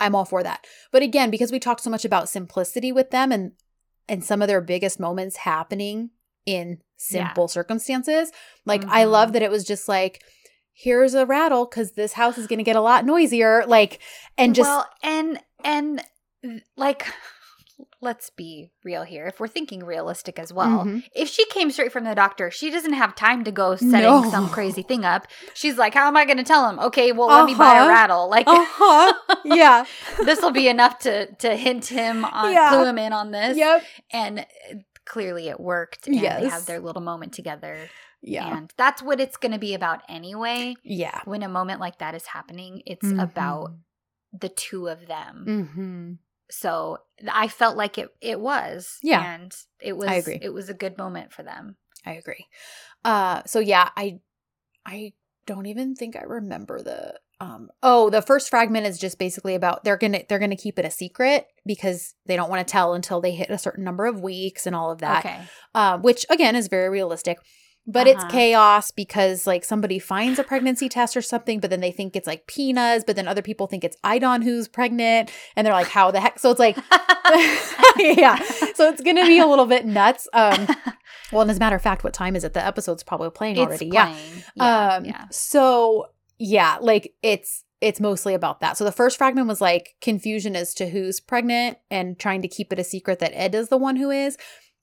I'm all for that. But again, because we talked so much about simplicity with them and and some of their biggest moments happening in simple circumstances, like I Mhm. love that it was just like here's a rattle cuz this house is going to get a lot noisier like and just well, and and like, [SIGHS] let's be real here. If we're thinking realistic as well, Mhm. if she came straight from the doctor, she doesn't have time to go setting No. some crazy thing up. She's like, "How am I going to tell him? Okay, well, let me buy a Uh-huh. rattle. Like, uh-huh. [LAUGHS] yeah. this will be enough to to hint him on, Yeah. clue him in on this. Yep. And clearly, it worked. And they Yes. have their little moment together. Yeah. And that's what it's going to be about anyway. yeah. When a moment like that is happening, it's Mm-hmm. about the two of them. Mhm. So I felt like it it was. Yeah. And it was I agree. it was a good moment for them. I agree. Uh so yeah, I I don't even think I remember the um oh, the first fragment is just basically about they're going to they're to keep it a secret because they don't want to tell until they hit a certain number of weeks and all of that. Okay. Um which again is very realistic. But it's Uh-huh. chaos because like somebody finds a pregnancy test or something, but then they think it's like Pina's, but then other people think it's Aydan who's pregnant, and they're like, "How the heck?" So it's like, [LAUGHS] [LAUGHS] yeah. So it's gonna be a little bit nuts. Um, [LAUGHS] well, and as a matter of fact, what time is it? The episode's probably playing it's already. Yeah. Yeah. Um. yeah. So yeah, like it's it's mostly about that. So the first fragment was like confusion as to who's pregnant and trying to keep it a secret that Ed is the one who is.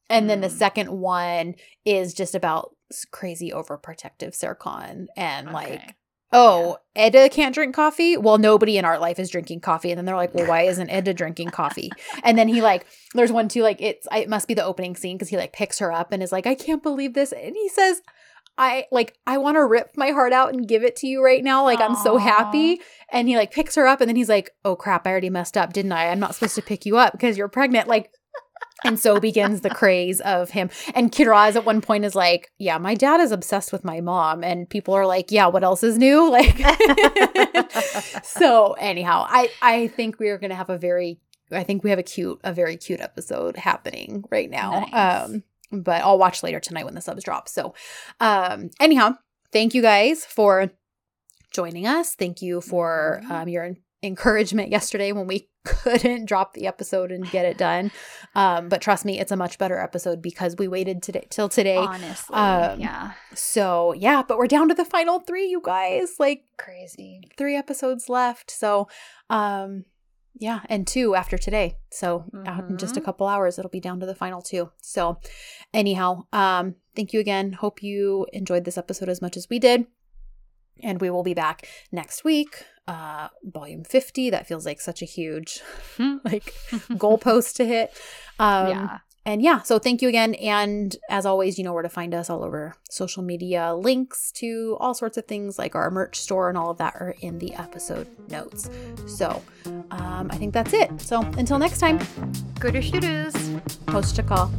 And then the Mm. second one is just about crazy overprotective Serkan and like Okay. Oh, Eda can't drink coffee? Well, nobody in our life is drinking coffee. And then they're like, well, why isn't Eda drinking coffee? [LAUGHS] And then he like, there's one too, like, it's, it must be the opening scene because he like picks her up and is like, I can't believe this. And he says, I like I want to rip my heart out and give it to you right now. Like I'm so happy. And he like picks her up and then he's like, "Oh crap, I already messed up, didn't I? I'm not supposed to pick you up because you're pregnant." Like and so begins the craze of him. And Kiraz at one point is like, Yeah, my dad is obsessed with my mom. And people are like, Yeah, what else is new? [LAUGHS] Like [LAUGHS] So anyhow, I I think we are gonna have a very I think we have a cute, a very cute episode happening right now. Nice. Um, but I'll watch later tonight when the subs drop. So um anyhow, thank you guys for joining us. Thank you for Mhm. um your encouragement yesterday when we [LAUGHS] couldn't drop the episode and get it done. Um, but trust me, it's a much better episode because we waited today till today. Honestly, um, yeah, So yeah, but we're down to the final three, you guys. Like crazy. three episodes left. So um yeah, and two after today. So uh, in just a Mhm. couple hours it'll be down to the final two. So anyhow, um thank you again. Hope you enjoyed this episode as much as we did. And we will be back next week. Uh volume 50. That feels like such a huge [LAUGHS] like [LAUGHS] goalpost to hit. Um yeah, and yeah, so thank you again. And as always, you know where to find us all over social media. Links to all sorts of things like our merch store and all of that are in the episode notes. So um, I think that's it. So until next time, good shooters. post a call.